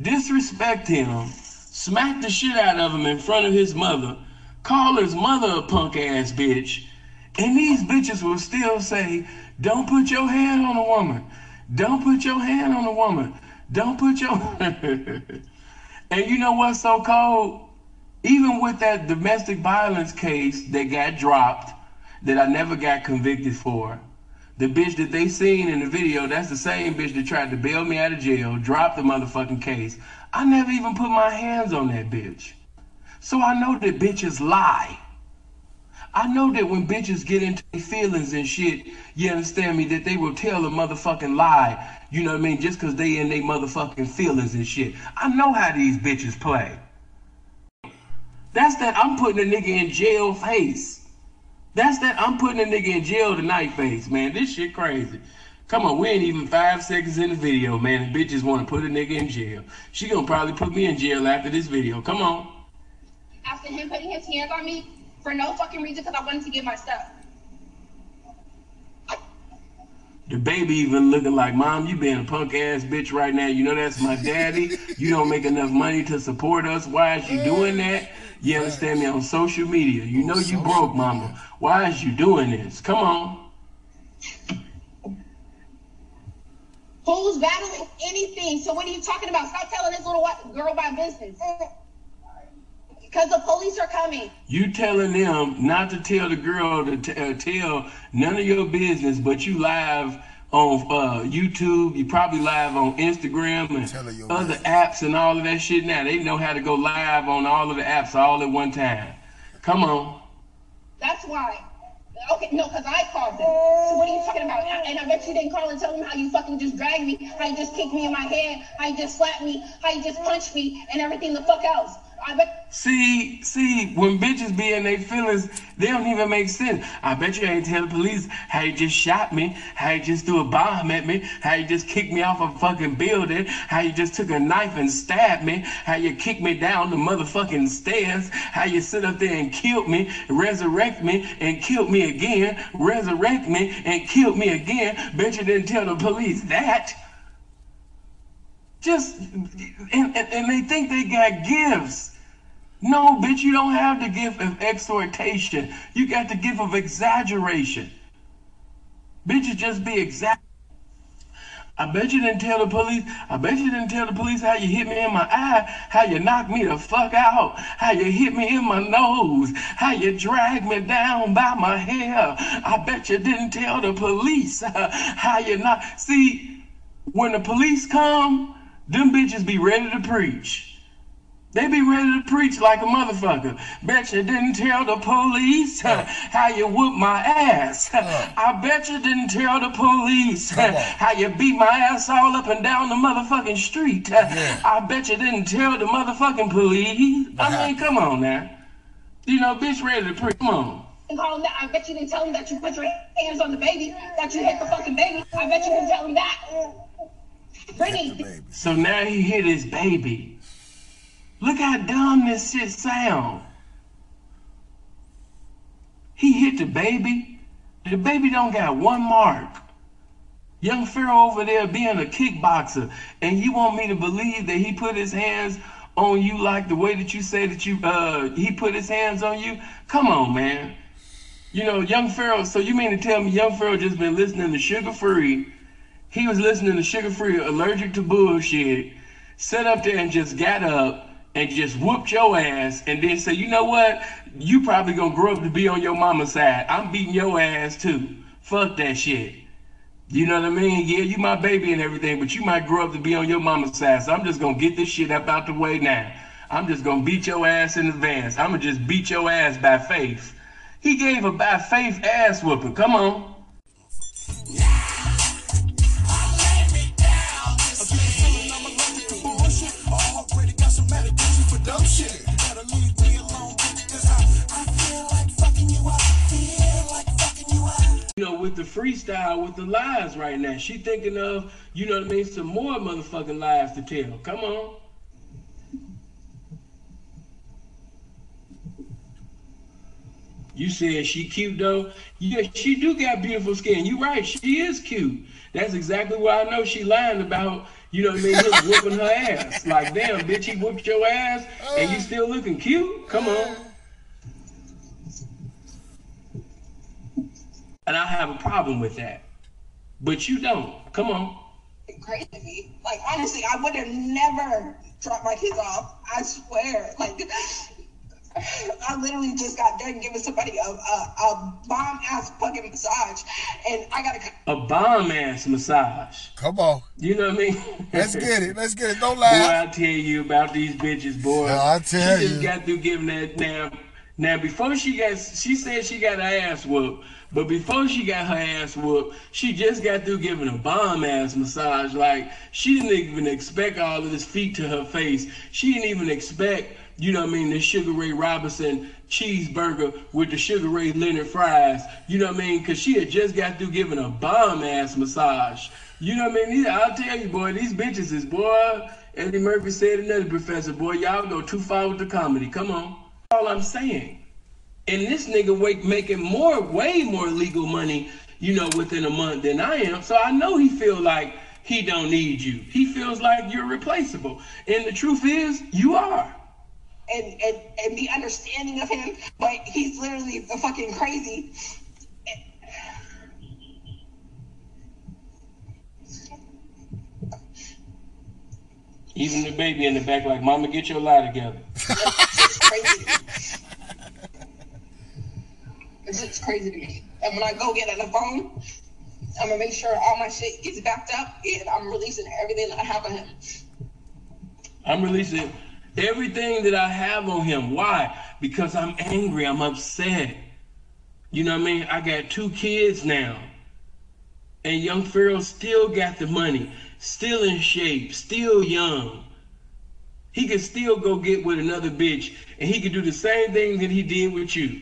disrespect him, smack the shit out of him in front of his mother, call his mother a punk ass bitch, and these bitches will still say, don't put your hand on a woman. Don't put your hand on a woman. Don't put your And you know what's so cold? Even with that domestic violence case that got dropped, that I never got convicted for, the bitch that they seen in the video, that's the same bitch that tried to bail me out of jail, drop the motherfucking case. I never even put my hands on that bitch. So I know that bitches lie. I know that when bitches get into feelings and shit, you understand me, that they will tell a motherfucking lie. You know what I mean? Just cause they in their motherfucking feelings and shit. I know how these bitches play. That's that I'm putting a nigga in jail face. That's that I'm putting a nigga in jail tonight face, man. This shit crazy. Come on, we ain't even five seconds in the video, man. And bitches want to put a nigga in jail. She gonna probably put me in jail after this video. Come on. After him putting his hands on me for no fucking reason because I wanted to get my stuff. The baby even looking like, Mom, you being a punk ass bitch right now. You know that's my daddy. You don't make enough money to support us. Why is you doing that? You understand me on social media. You know you broke, mama. Why is you doing this? Come on. Who's battling anything? So what are you talking about? Stop telling this little white girl my business. Because the police are coming. You telling them not to tell the girl to t- uh, tell none of your business, but you live on uh, YouTube. You probably live on Instagram and other apps and all of that shit. Now they know how to go live on all of the apps all at one time. Come on. That's why. Okay, no, because I called them. So what are you talking about? And I bet you didn't call and tell them how you fucking just dragged me, how you just kicked me in my head, how you just slapped me, how you just punched me, and everything the fuck else. See, see, when bitches be in their feelings, they don't even make sense. I bet you ain't tell the police how you just shot me, how you just threw a bomb at me, how you just kicked me off a fucking building, how you just took a knife and stabbed me, how you kicked me down the motherfucking stairs, how you sit up there and killed me, resurrect me, and killed me again, resurrect me, and killed me again. Bet you didn't tell the police that. Just, and, and, they think they got gifts. No, bitch, you don't have the gift of exhortation. You got the gift of exaggeration. Bitches just be exact. I bet you didn't tell the police. I bet you didn't tell the police how you hit me in my eye, how you knocked me the fuck out, how you hit me in my nose, how you dragged me down by my hair. I bet you didn't tell the police how you not. See, when the police come, them bitches be ready to preach. They be ready to preach like a motherfucker. Bet you didn't tell the police uh, how you whooped my ass. I bet you didn't tell the police uh, how you beat my ass all up and down the motherfucking street. Uh, I bet you didn't tell the motherfucking police. I mean, come on now. You know, bitch ready to preach. Come on. And call him that. I bet you didn't tell him that you put your hands on the baby, that you hit the fucking baby. I bet you didn't tell him that. Brittany, So now he hit his baby. Look how dumb this shit sound. He hit the baby. The baby don't got one mark. Young Pharaoh over there being a kickboxer, and you want me to believe that he put his hands on you like the way that you say that you uh he put his hands on you? Come on, man. You know, Young Pharaoh, so you mean to tell me Young Pharaoh just been listening to Suga Free? He was listening to Suga Free, allergic to bullshit, sat up there and just got up and just whooped your ass and then say, you know what? You probably gonna grow up to be on your mama's side. I'm beating your ass too. Fuck that shit. You know what I mean? Yeah, you my baby and everything, but you might grow up to be on your mama's side. So I'm just gonna get this shit up out the way now. I'm just gonna beat your ass in advance. I'm gonna just beat your ass by faith. He gave a by faith ass whooping. Come on. You know, with the freestyle, with the lies right now. She thinking of, you know what I mean, some more motherfucking lies to tell. Come on. You said she cute though. Yeah, she do got beautiful skin. You right, she is cute. That's exactly why I know she lying about, you know what I mean, him whooping her ass. Like, damn, bitch, he whooped your ass and you uh. still looking cute? Come on. And I have a problem with that. But you don't. Come on. crazy. Like honestly, I would have never dropped my kids off. I swear. Like I literally just got done giving somebody a, a, a bomb ass fucking massage, and I gotta. A bomb ass massage. Come on. You know what I mean? Let's get it. Let's get it. Don't Boy, laugh. I tell you about these bitches, boy. No, I tell she just got through giving that now. Now before she got, she said she got her ass whooped, but before she got her ass whooped, she just got through giving a bomb ass massage. Like she didn't even expect all of this feet to her face. She didn't even expect, you know what I mean, the Sugar Ray Robinson cheeseburger with the Sugar Ray Leonard fries. You know what I mean? Cause she had just got through giving a bomb ass massage. You know what I mean? I'll tell you, boy, these bitches is boy. Eddie Murphy said another professor, boy, y'all go too far with the comedy. Come on. All I'm saying. And this nigga wake making more, way more legal money, you know, within a month than I am. So I know he feel like he don't need you. He feels like you're replaceable. And the truth is, you are. and, and, and be understanding of him, but he's literally a fucking crazy. Even the baby in the back, like, Mama, get your lie together. It's crazy. Just crazy to me. And when I go get on the phone, I'm gonna make sure all my shit gets backed up and I'm releasing everything that I have on him. I'm releasing everything that I have on him. Why? Because I'm angry. I'm upset. You know what I mean? I got two kids now. And young Pharaoh still got the money, still in shape, still young. He could still go get with another bitch and he could do the same thing that he did with you.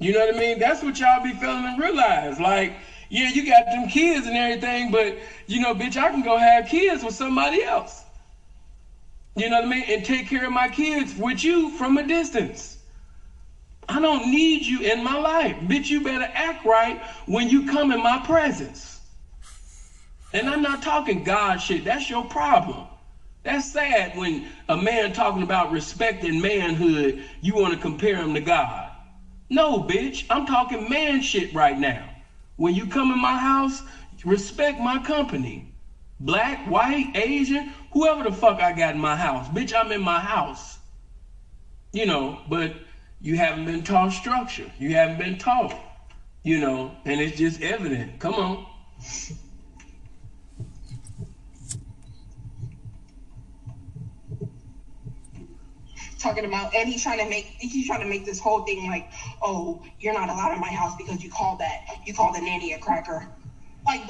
You know what I mean? That's what y'all be feeling and realize. Like, yeah, you got them kids and everything, but you know, bitch, I can go have kids with somebody else. You know what I mean? And take care of my kids with you from a distance. I don't need you in my life. Bitch, you better act right when you come in my presence. And I'm not talking God shit. That's your problem. That's sad when a man talking about respect and manhood, you want to compare him to God. No, bitch, I'm talking man shit right now. When you come in my house, respect my company. Black, white, Asian, whoever the fuck I got in my house. Bitch, I'm in my house. You know, but you haven't been taught structure. You haven't been taught, you know, and it's just evident. Come on. talking about and he's trying to make he's trying to make this whole thing like oh you're not allowed in my house because you called that you called the nanny a cracker like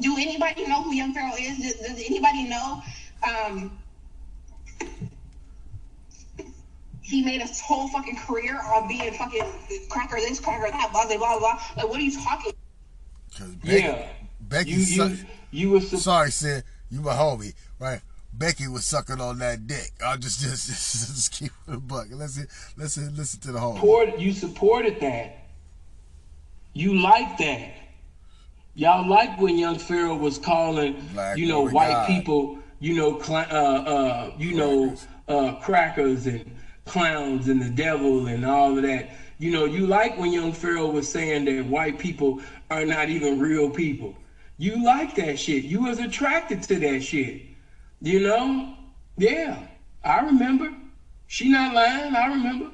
do anybody know who young pharaoh is does, does anybody know um he made a whole fucking career on being fucking cracker this cracker that blah blah blah blah like what are you talking Becky, Yeah. Becky, You- suck- you- you was sorry, Sid. You my homie, right? Becky was sucking on that dick. I'll just just just, just keep it a buck. Listen, listen, listen to the whole. Support, you supported that. You like that. Y'all like when young Pharaoh was calling, you know, white God. people, you know, cl- uh, uh, you know, uh, crackers and clowns and the devil and all of that. You know, you like when young Pharaoh was saying that white people are not even real people. You like that shit. You was attracted to that shit. You know? Yeah. I remember. She not lying. I remember.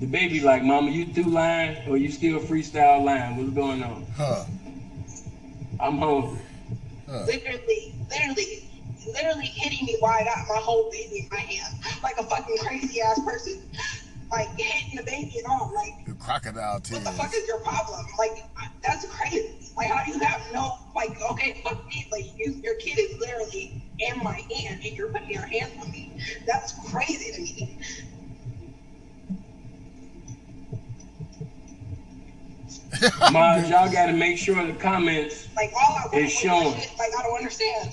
The baby like, Mama, you through lying or you still freestyle lying? What's going on? Huh. I'm hungry. literally literally literally hitting me while I got my whole baby in my hand like a fucking crazy ass person like hitting the baby at all like The crocodile tears. what the fuck is your problem? Like, that's crazy. Like, how do you have no, like, okay, fuck me. Like, you, your kid is literally in my hand and you're putting your hands on me. That's crazy to me. Mom, y'all got to make sure the comments Like, all I want is is showing. shit. Like, I don't understand.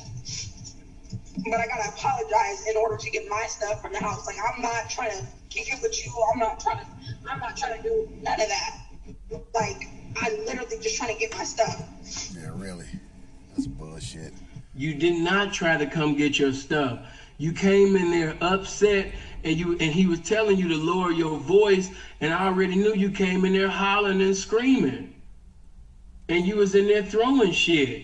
But I gotta apologize in order to get my stuff from the house. Like, I'm not trying to kick it with you. I'm not trying to, I'm not trying to do none of that. Like, I'm literally just trying to get my stuff. Yeah, really. That's bullshit. You did not try to come get your stuff. You came in there upset and you and he was telling you to lower your voice and I already knew you came in there hollering and screaming. And you was in there throwing shit.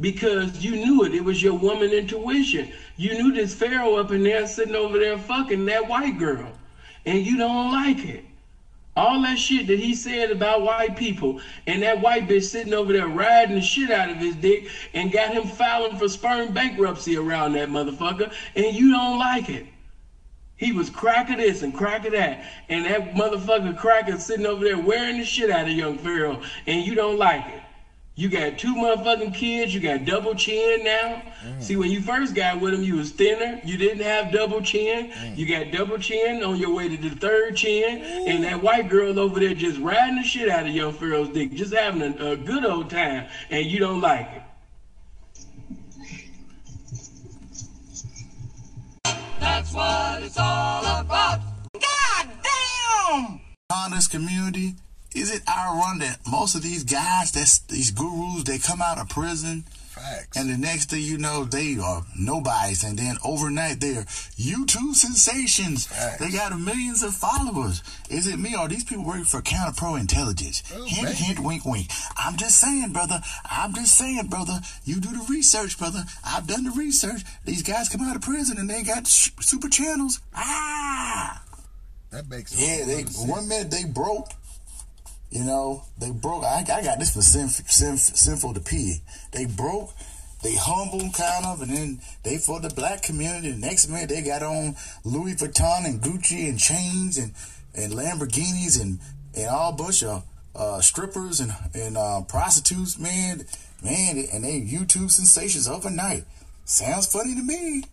Because you knew it. It was your woman intuition. You knew this Pharaoh up in there sitting over there fucking that white girl. And you don't like it. All that shit that he said about white people, and that white bitch sitting over there riding the shit out of his dick and got him filing for sperm bankruptcy around that motherfucker, and you don't like it. He was cracker this and cracker that, and that motherfucker cracker sitting over there wearing the shit out of young Pharaoh, and you don't like it. You got two motherfucking kids. You got double chin now. Mm. See, when you first got with him, you was thinner. You didn't have double chin. Mm. You got double chin on your way to the third chin. And that white girl over there just riding the shit out of young Pharaoh's dick, just having a, a good old time, and you don't like it. That's what it's all about. God damn! On this community, is it ironic that most of these guys, that's these gurus, they come out of prison, Facts. and the next thing you know, they are nobodies, and then overnight they are YouTube sensations. They got millions of followers. Is it me or these people working for Counter Pro Intelligence? hint, maybe. hint, wink, wink. I'm just saying, brother. I'm just saying, brother. You do the research, brother. I've done the research. These guys come out of prison and they got sh- super channels. Ah. That makes Yeah, they one minute they broke. You know, they broke. I, I got this for sinf, sinf, sinful to pee. They broke. They humble kind of, and then they for the black community. The next minute they got on Louis Vuitton and Gucci and chains and and Lamborghinis and and all bunch of uh, strippers and and uh, prostitutes. Man, man, and they YouTube sensations overnight. Sounds funny to me.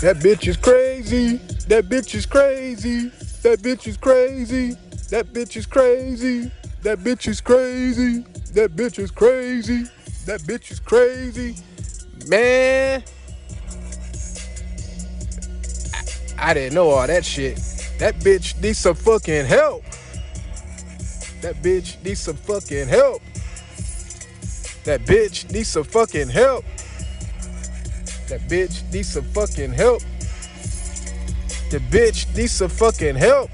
That bitch is crazy. That bitch is crazy. That bitch is crazy. That bitch is crazy. That bitch is crazy. That bitch is crazy. That bitch is crazy. Man. I, I didn't know all that shit. That bitch needs some fucking help. That bitch needs some fucking help. That bitch needs some fucking help. That bitch needs some fucking help. The bitch needs some fucking help.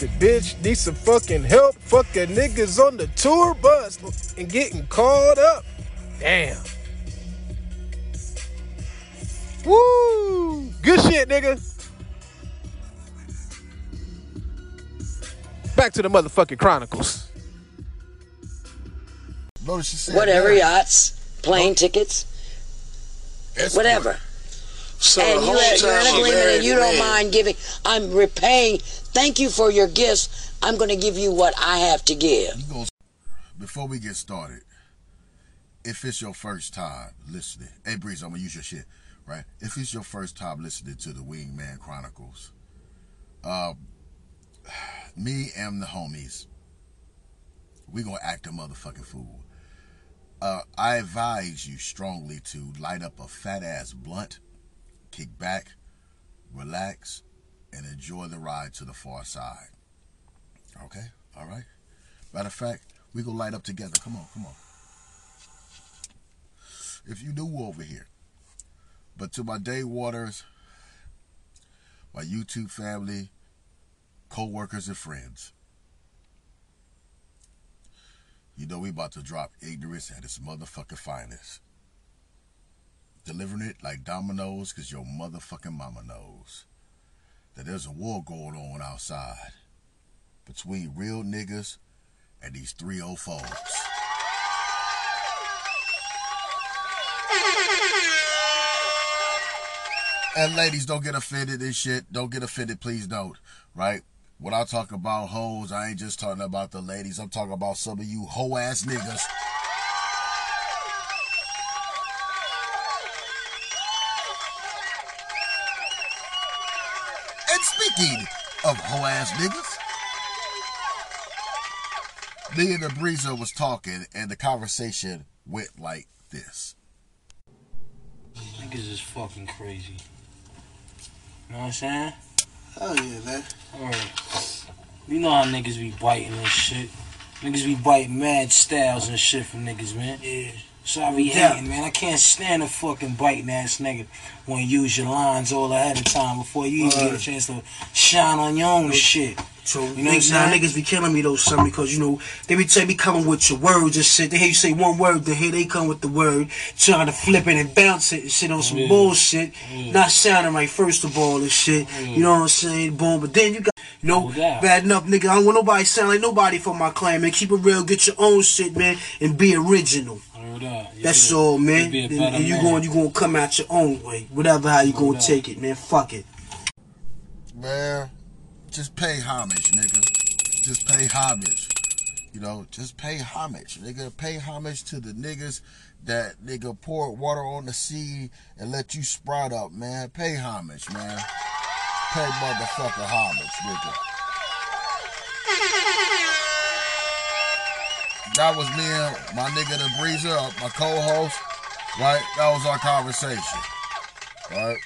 The bitch need some fucking help. Fucking niggas on the tour bus and getting called up. Damn. Woo! Good shit, nigga. Back to the motherfucking Chronicles. Notice she said Whatever, yachts, plane tickets, whatever. So and you have, you're in agreement and you don't man. mind giving. I'm repaying. Thank you for your gifts. I'm going to give you what I have to give. Before we get started, if it's your first time listening, hey Breeze, I'm gonna use your shit, right? If it's your first time listening to the Wingman Chronicles, uh, me and the homies, we gonna act a motherfucking fool. Uh, I advise you strongly to light up a fat ass blunt, kick back, relax, and enjoy the ride to the far side. Okay, all right. Matter of fact, we gonna light up together. Come on, come on. If you new over here, but to my day waters, my YouTube family, co-workers and friends, you know we about to drop ignorance at its motherfucking finest. Delivering it like dominoes, cause your motherfucking mama knows that there's a war going on outside between real niggas and these three old folks. And ladies, don't get offended this shit. Don't get offended, please don't. Right? When I talk about hoes, I ain't just talking about the ladies. I'm talking about some of you hoe ass niggas. Of hoe ass niggas, me and the Breezer was talking, and the conversation went like this. Niggas is fucking crazy. You know what I'm saying? Oh yeah, man. Alright. You know how niggas be biting and shit. Niggas be biting mad styles and shit from niggas, man. Yeah. Be Yeah. hating, man. I can't stand a fucking biting ass nigga when you use your lines all ahead of time before you even get a chance to shine on your own shit. So You know what I'm now saying? niggas be killing me though, son, because you know they be tell me coming with your words and shit. They hear you say one word, then here they come with the word, trying to flip it and bounce it and shit on some Yeah. bullshit, Yeah. not sounding right first of all and shit. You know what I'm saying? Boom, but then you got. You know, bad enough, nigga. I don't want nobody sound like nobody for my clan, man. Keep it real, get your own shit, man, and be original. Word up. That's Yeah. all, man. You be And, and you man. going, you gonna come out your own way, whatever how you gonna up. take it, man. Fuck it. Man, just pay homage, nigga. Just pay homage. You know, just pay homage, nigga. Pay homage to the niggas that nigga pour water on the seed and let you sprout up, man. Pay homage, man. Pay motherfucker homage, nigga. That was me and my nigga the Breezer, uh, my co-host, right? That was our conversation, right?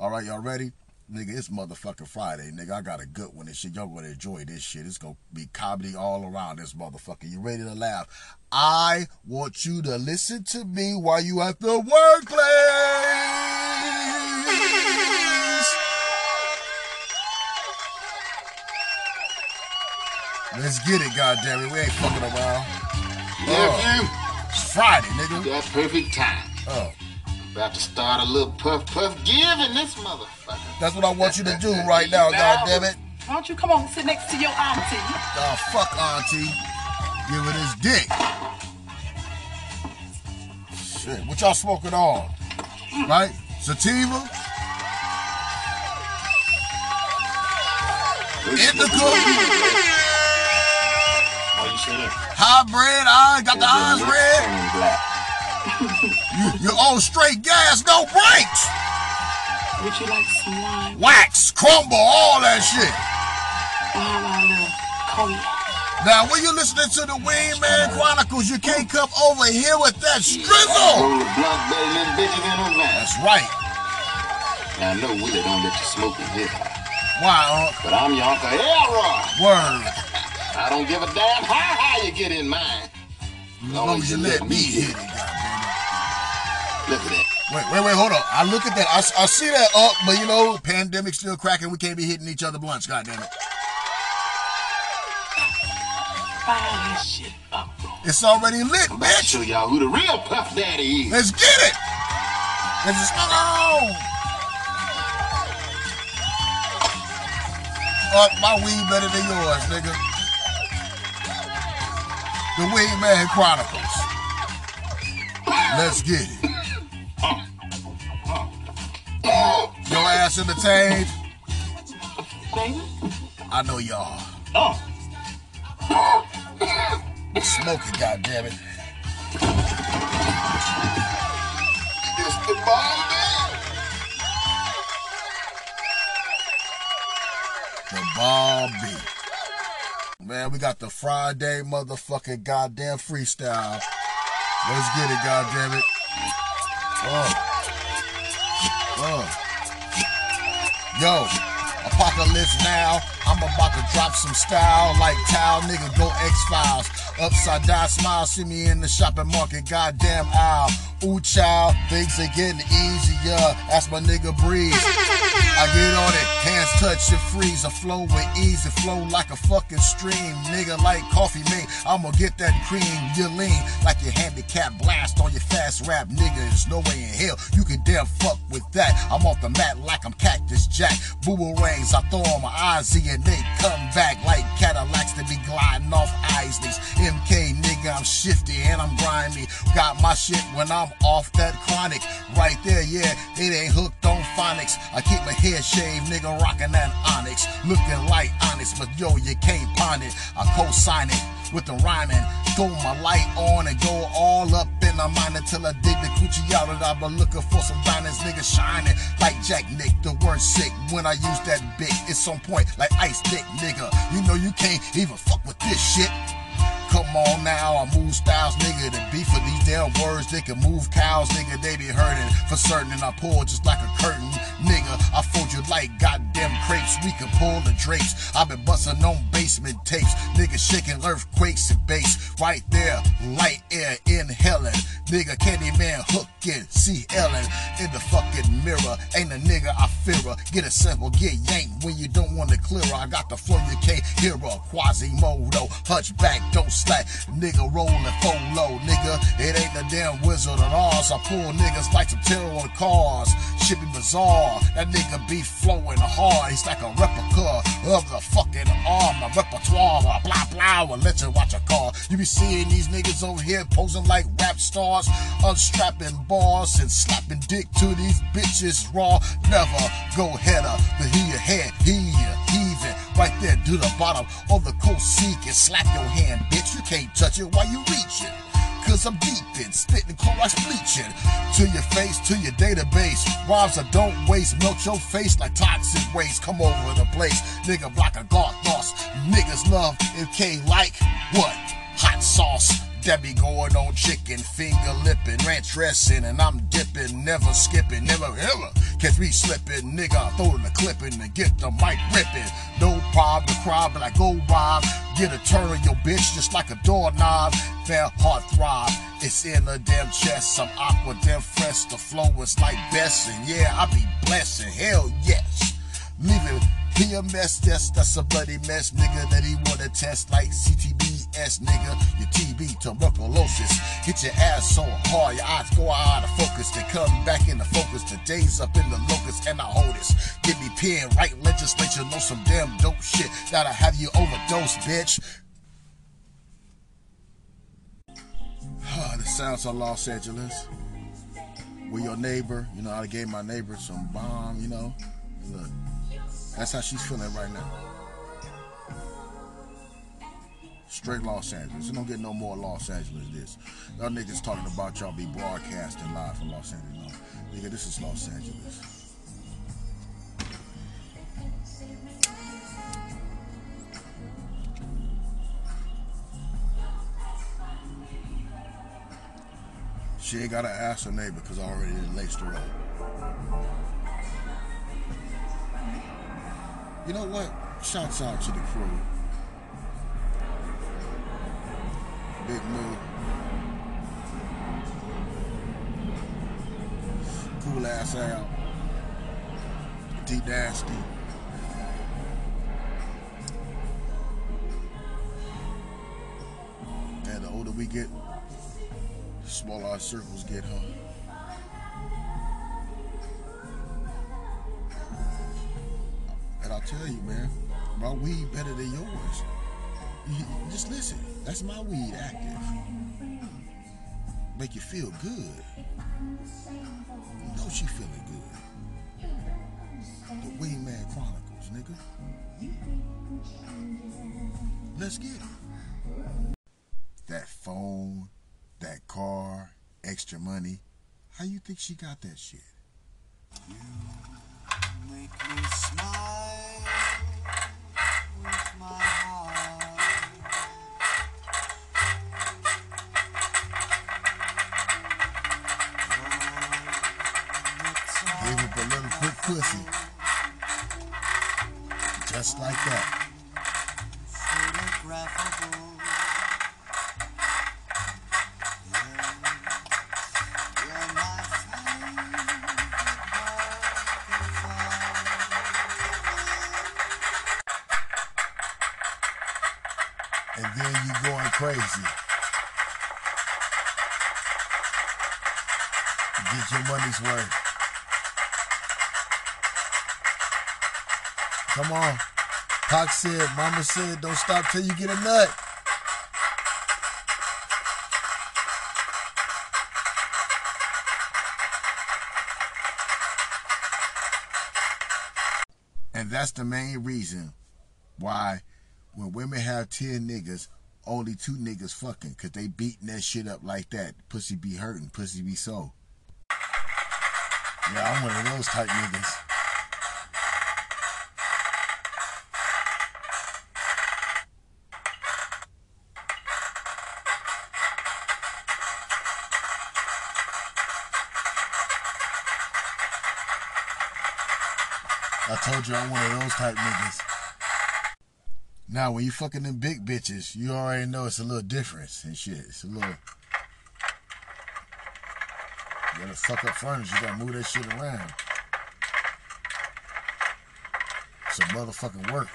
All right, y'all ready? Nigga, it's motherfucking Friday, nigga. I got a good one and shit. Y'all gonna enjoy this shit. It's gonna be comedy all around this motherfucker. You ready to laugh? I want you to listen to me while you at the workplace. Let's get it, goddammit. We ain't fucking around. Yeah, oh. It's Friday, nigga. Got perfect time. Oh. About to start a little puff puff giving this motherfucker. That's what I want you to do right now, goddammit. Why don't you come on and sit next to your auntie? Oh, fuck auntie. Give her this dick. Shit, what y'all smoking on? Mm. Right? Sativa? Indica? Why you say? I got the eyes red. you, you own straight gas, no brakes. Would you like some wine? Wax, crumble, all that shit. How about a little cognac? Now, when you're listening to the Wingman Chronicles, you can't come over here with that Roll strizzle. a blunt better than bitches in a van. That's right. Now I know Willie don't let you smoke in his house. Why, Unc? But I'm your Uncle Elroy. Word. I don't give a damn how high you get in mine. As long as you let me hit it, Look at that. Wait, wait, wait, hold on. I look at that. I, I see that up, but you know, pandemic still cracking. We can't be hitting each other blunts, goddamn it. Fire this shit up. It's already lit, I'm bitch. show y'all who the real Puff Daddy is. Let's get it. Let's just on. Up, my weed better than yours, nigga. The Weed Man Chronicles. Let's get it. Your ass entertained? Baby? I know y'all. Oh. Smoking, goddammit. It's the bomb The Bomb Beat. Man, we got the Friday motherfucking goddamn freestyle. Let's get it, goddammit. Uh. Uh. Yo, apocalypse now. I'm about to drop some style like Tao, nigga, go X-Files. Upside down smile, see me in the shopping market, goddamn aisle. Ooh, child, things are getting easier. Ask my nigga Breeze. I get on it, hands touch and freeze. I flow with ease, it flow like a fucking stream. Nigga, like coffee me, I'ma get that cream. You lean like your handicap blast on your fast rap. Nigga, there's no way in hell you can damn fuck with that. I'm off the mat like I'm Cactus Jack. Boomerangs, I throw on my eyes and they come back like Cadillacs to be gliding off Isleys. MK, nigga, I'm shifty and I'm grimy. Got my shit when I'm off that chronic. Right there, yeah, it ain't hooked on phonics. I keep my head shaved, nigga, rocking that onyx. Looking like onyx, but yo, you can't pawn it. I co-sign it with the rhyming. Throw my light on and go all up in my mind until I dig the coochie out and I've been looking for some diamonds, nigga, shining like Jack Nick. The word sick when I use that big, it's on point like ice dick, nigga. You know you can't even fuck with this shit. Come on now, I move styles, nigga. The beef for these damn words, they can move cows, nigga. They be hurting for certain, and I pull just like a curtain, nigga. I fold you like goddamn crepes. We can pull the drapes. i been busting on basement tapes, nigga. Shaking earthquakes and bass right there, light air inhaling, nigga. Candyman hooking, see Ellen in the fucking mirror. Ain't a nigga I fear her. Get a sample, get yanked when you don't want to clear her. I got the flow you can't hear her. Quasimodo, hunchback, don't slack. Nigga rolling full low, nigga. It ain't the damn wizard at all. So I pull niggas like some terror on cars. Shit be bizarre. That nigga be flowing hard. He's like a replica of the fucking arm. A repertoire, blah blah blah. Will let you watch a car. You be seeing these niggas over here posing like rap stars, unstrapping bars and slapping dick to these bitches raw. Never go header. The he your head, he heaving right there to the bottom of the coast sea can slap your hand, bitch. You can't touch it while you reaching. Cause I'm deep in spitting Clorox bleaching to your face, to your database. Rhymes I don't waste, melt your face like toxic waste. Come over the place, nigga, block a guard loss. Niggas love MK like what? Hot sauce. That be going on chicken, finger lipping, ranch dressing, and I'm dipping, never skipping, never ever catch me slipping, nigga. I throw in the clipping and get the mic ripping. No problem cry, but I go rob. Get a turn on your bitch just like a doorknob. Fair heart throb. It's in the damn chest. I'm aqua, damn fresh. The flow is like best, and yeah, I be blessing. Hell yes. Leave it. He a mess, yes, that's a bloody mess, nigga, that he wanna test like CTBS, nigga. Your TB, tuberculosis. Hit your ass so hard, your eyes go out of focus. They come back into focus. The days up in the locust, and I hold this. Give me pen, write legislature, know some damn dope shit that'll have you overdose, bitch. the sounds of Los Angeles. With your neighbor, you know, I gave my neighbor some bomb, you know. Look. That's how she's feeling right now. Straight Los Angeles. Don't get no more Los Angeles this. Y'all niggas talking about y'all be broadcasting live from Los Angeles. No. Nigga, this is Los Angeles. She ain't gotta ask her neighbor because I already laced her up. You know what? Shouts out to the crew. Big Moo. Cool ass Al. D Nasty. And the older we get, the smaller our circles get, huh? And I'll tell you, man, my weed better than yours. You- just listen, that's my weed active. Make you feel good. You know she feeling good. The Wingman Chronicles, nigga. Let's get it. That phone, that car, extra money. How you think she got that shit? Like that. And then you going crazy. Get your money's worth. Come on. Pac said, Mama said, don't stop till you get a nut. And that's the main reason why when women have 10 niggas, only two niggas fucking, cause they beating that shit up like that. Pussy be hurting, pussy be so. Yeah, I'm one of those type niggas. Told you I'm one of those type niggas. Now, when you fucking them big bitches, you already know it's a little difference and shit. It's a little. You gotta fuck up furniture. You gotta move that shit around. It's a motherfucking work.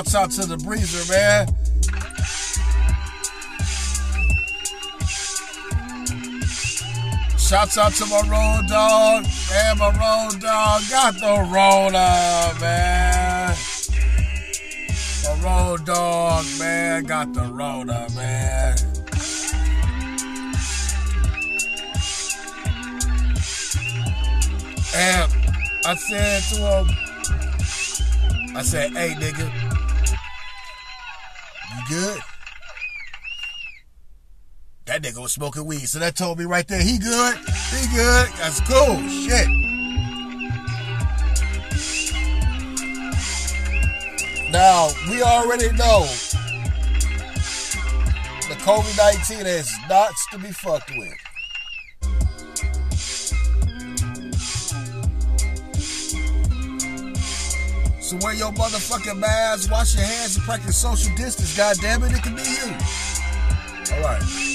Shouts out to the breezer, man. Shouts out to my road dog. Man, my road dog got the Rona, man. My road dog, man, got the Rona, man. And I said to him, I said, hey, nigga, you good? Was smoking weed, so that told me right there, he good, he good, that's cool, shit. Now, we already know the COVID-19 is not to be fucked with. So wear your motherfucking mask, wash your hands, and practice social distance. God damn it, it can be you. All right.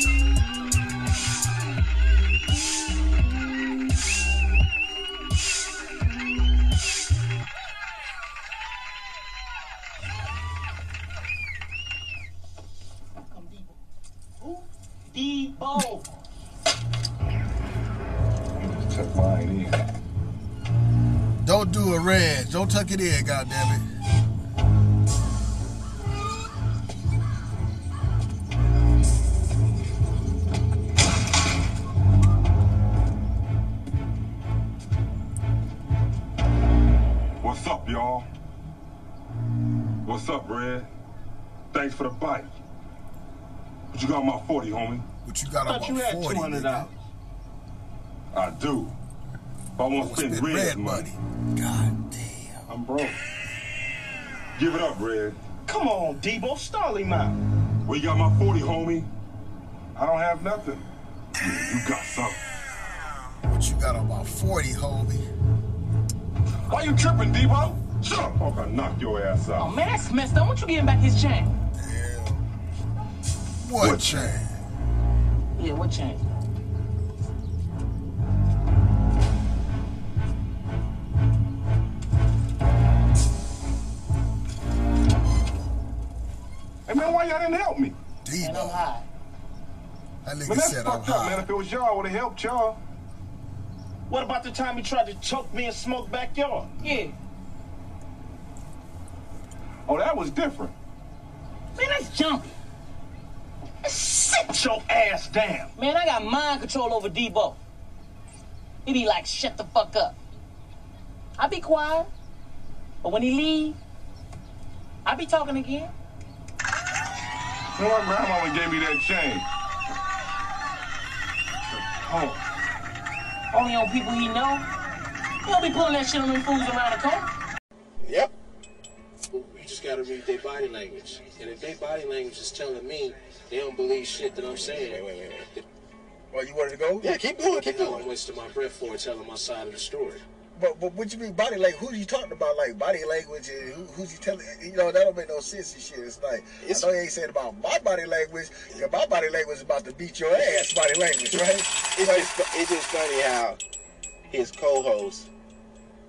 it. What's up, y'all? What's up, Red? Thanks for the bike. But you got my 40, homie? But you got on my you 40, had $200. I do. But I want to spend, spend red, red money. money. God damn. I'm broke. Give it up, Red. Come on, Debo, stall him out. Where you got my 40, homie? I don't have nothing. Yeah, you got something. What you got on my 40, homie? Why you tripping, Debo? Shut up, punk. I knock your ass out. Oh man, that's messed up. What you getting back his chain? What, chain? Yeah, what chain? That Man, that's fucked oh, up, man. If it was y'all, I would have helped y'all. What about the time he tried to choke me in smoke backyard? Yeah. Oh, that was different. Man, that's jumpy. Sit your ass down. Man, I got mind control over Debo. He be like, shut the fuck up. I be quiet. But when he leave, I be talking again. Man, my grandmama gave me that chain. Oh. Only on people he know. He don't be pulling that shit on them fools around the corner. Yep. You just gotta read their body language. And if their body language is telling me they don't believe shit that I'm saying. Wait, wait, wait, wait. Well, you wanted to go? Yeah, keep going, keep going. I'm wasting my breath for telling my side of the story. But, but what you mean body language? Who you talking about? Like body language and who, who's you telling? You know that don't make no sense and shit. It's like I know you ain't saying about my body language. Yeah, my body language is about to beat your ass. Body language, right? It's just, it's just funny how his co-hosts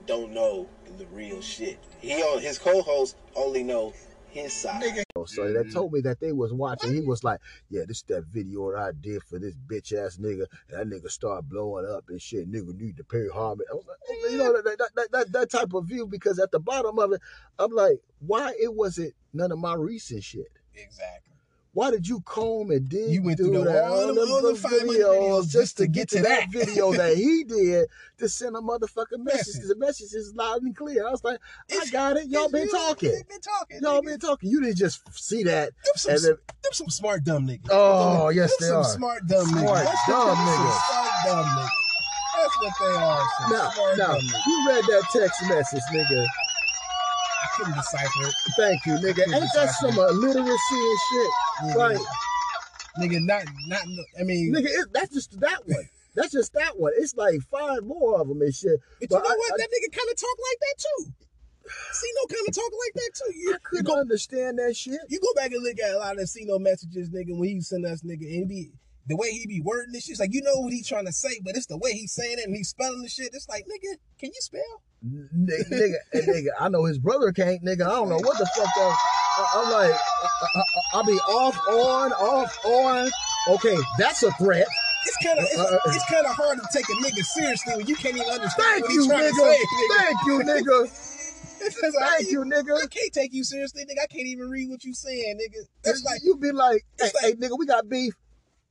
don't know the real shit. He on his co-hosts only know his side. Oh, so they mm-hmm. told me that they was watching. He was like, "Yeah, this that video that I did for this bitch ass nigga, and that nigga started blowing up and shit. Nigga need to pay homage." I was like, you know, that, that, that, that, that type of view because at the bottom of it, I'm like, why it wasn't none of my recent shit? Exactly. Why did you comb and dig You went through through that, all them them other videos just to get to that video that he did to send a motherfucking message? Because the message is loud and clear. I was like, I got it. Y'all been talking. been talking, Y'all nigga. been talking. You didn't just see that. some- and then, Them some smart dumb niggas. Oh, Them yes, they some are. smart dumb niggas. Smart, That's dumb niggas. Smart dumb niggas. That's what they are. Now, now, niggas. you read that text message, nigga. Couldn't decipher it. Thank you, nigga. couldn't Ain't that some it. illiteracy and shit? Yeah. Like, Nigga, not, not, I mean, nigga, it, that's just that one. That's just that one. It's like five more of them and shit. But you know I- what? I- that nigga kind of talk like that too. See no kind of talk like that too. You, I couldn't understand that shit. You go back and look at a lot of see no messages, nigga, when he send us nigga, and be the way he be wording this shit. It's like you know what he's trying to say, but it's the way he's saying it and he's spelling the shit. It's like, nigga, can you spell? Nigga, nigga, nigga, I know his brother can't, nigga. I don't know what the fuck that. I, I'm like, I, I, I, will be off, on, off, on. Okay, that's a threat. It's kind of it's, Uh, uh, it's kind of hard to take a nigga seriously when you can't even understand Thank what you, nigga. to say. Nigga. Thank you, nigga. Like, Thank you, nigga. I can't take you seriously, nigga. I can't even read what you're saying, nigga. It's like you be like, hey, hey, nigga, we got beef.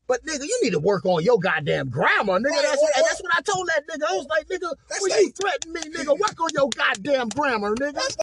But nigga, you need to work on your goddamn grammar, nigga. Right, that's, what, that's what I told that nigga. I was like, nigga, when you threaten me, nigga, work on your goddamn grammar, nigga.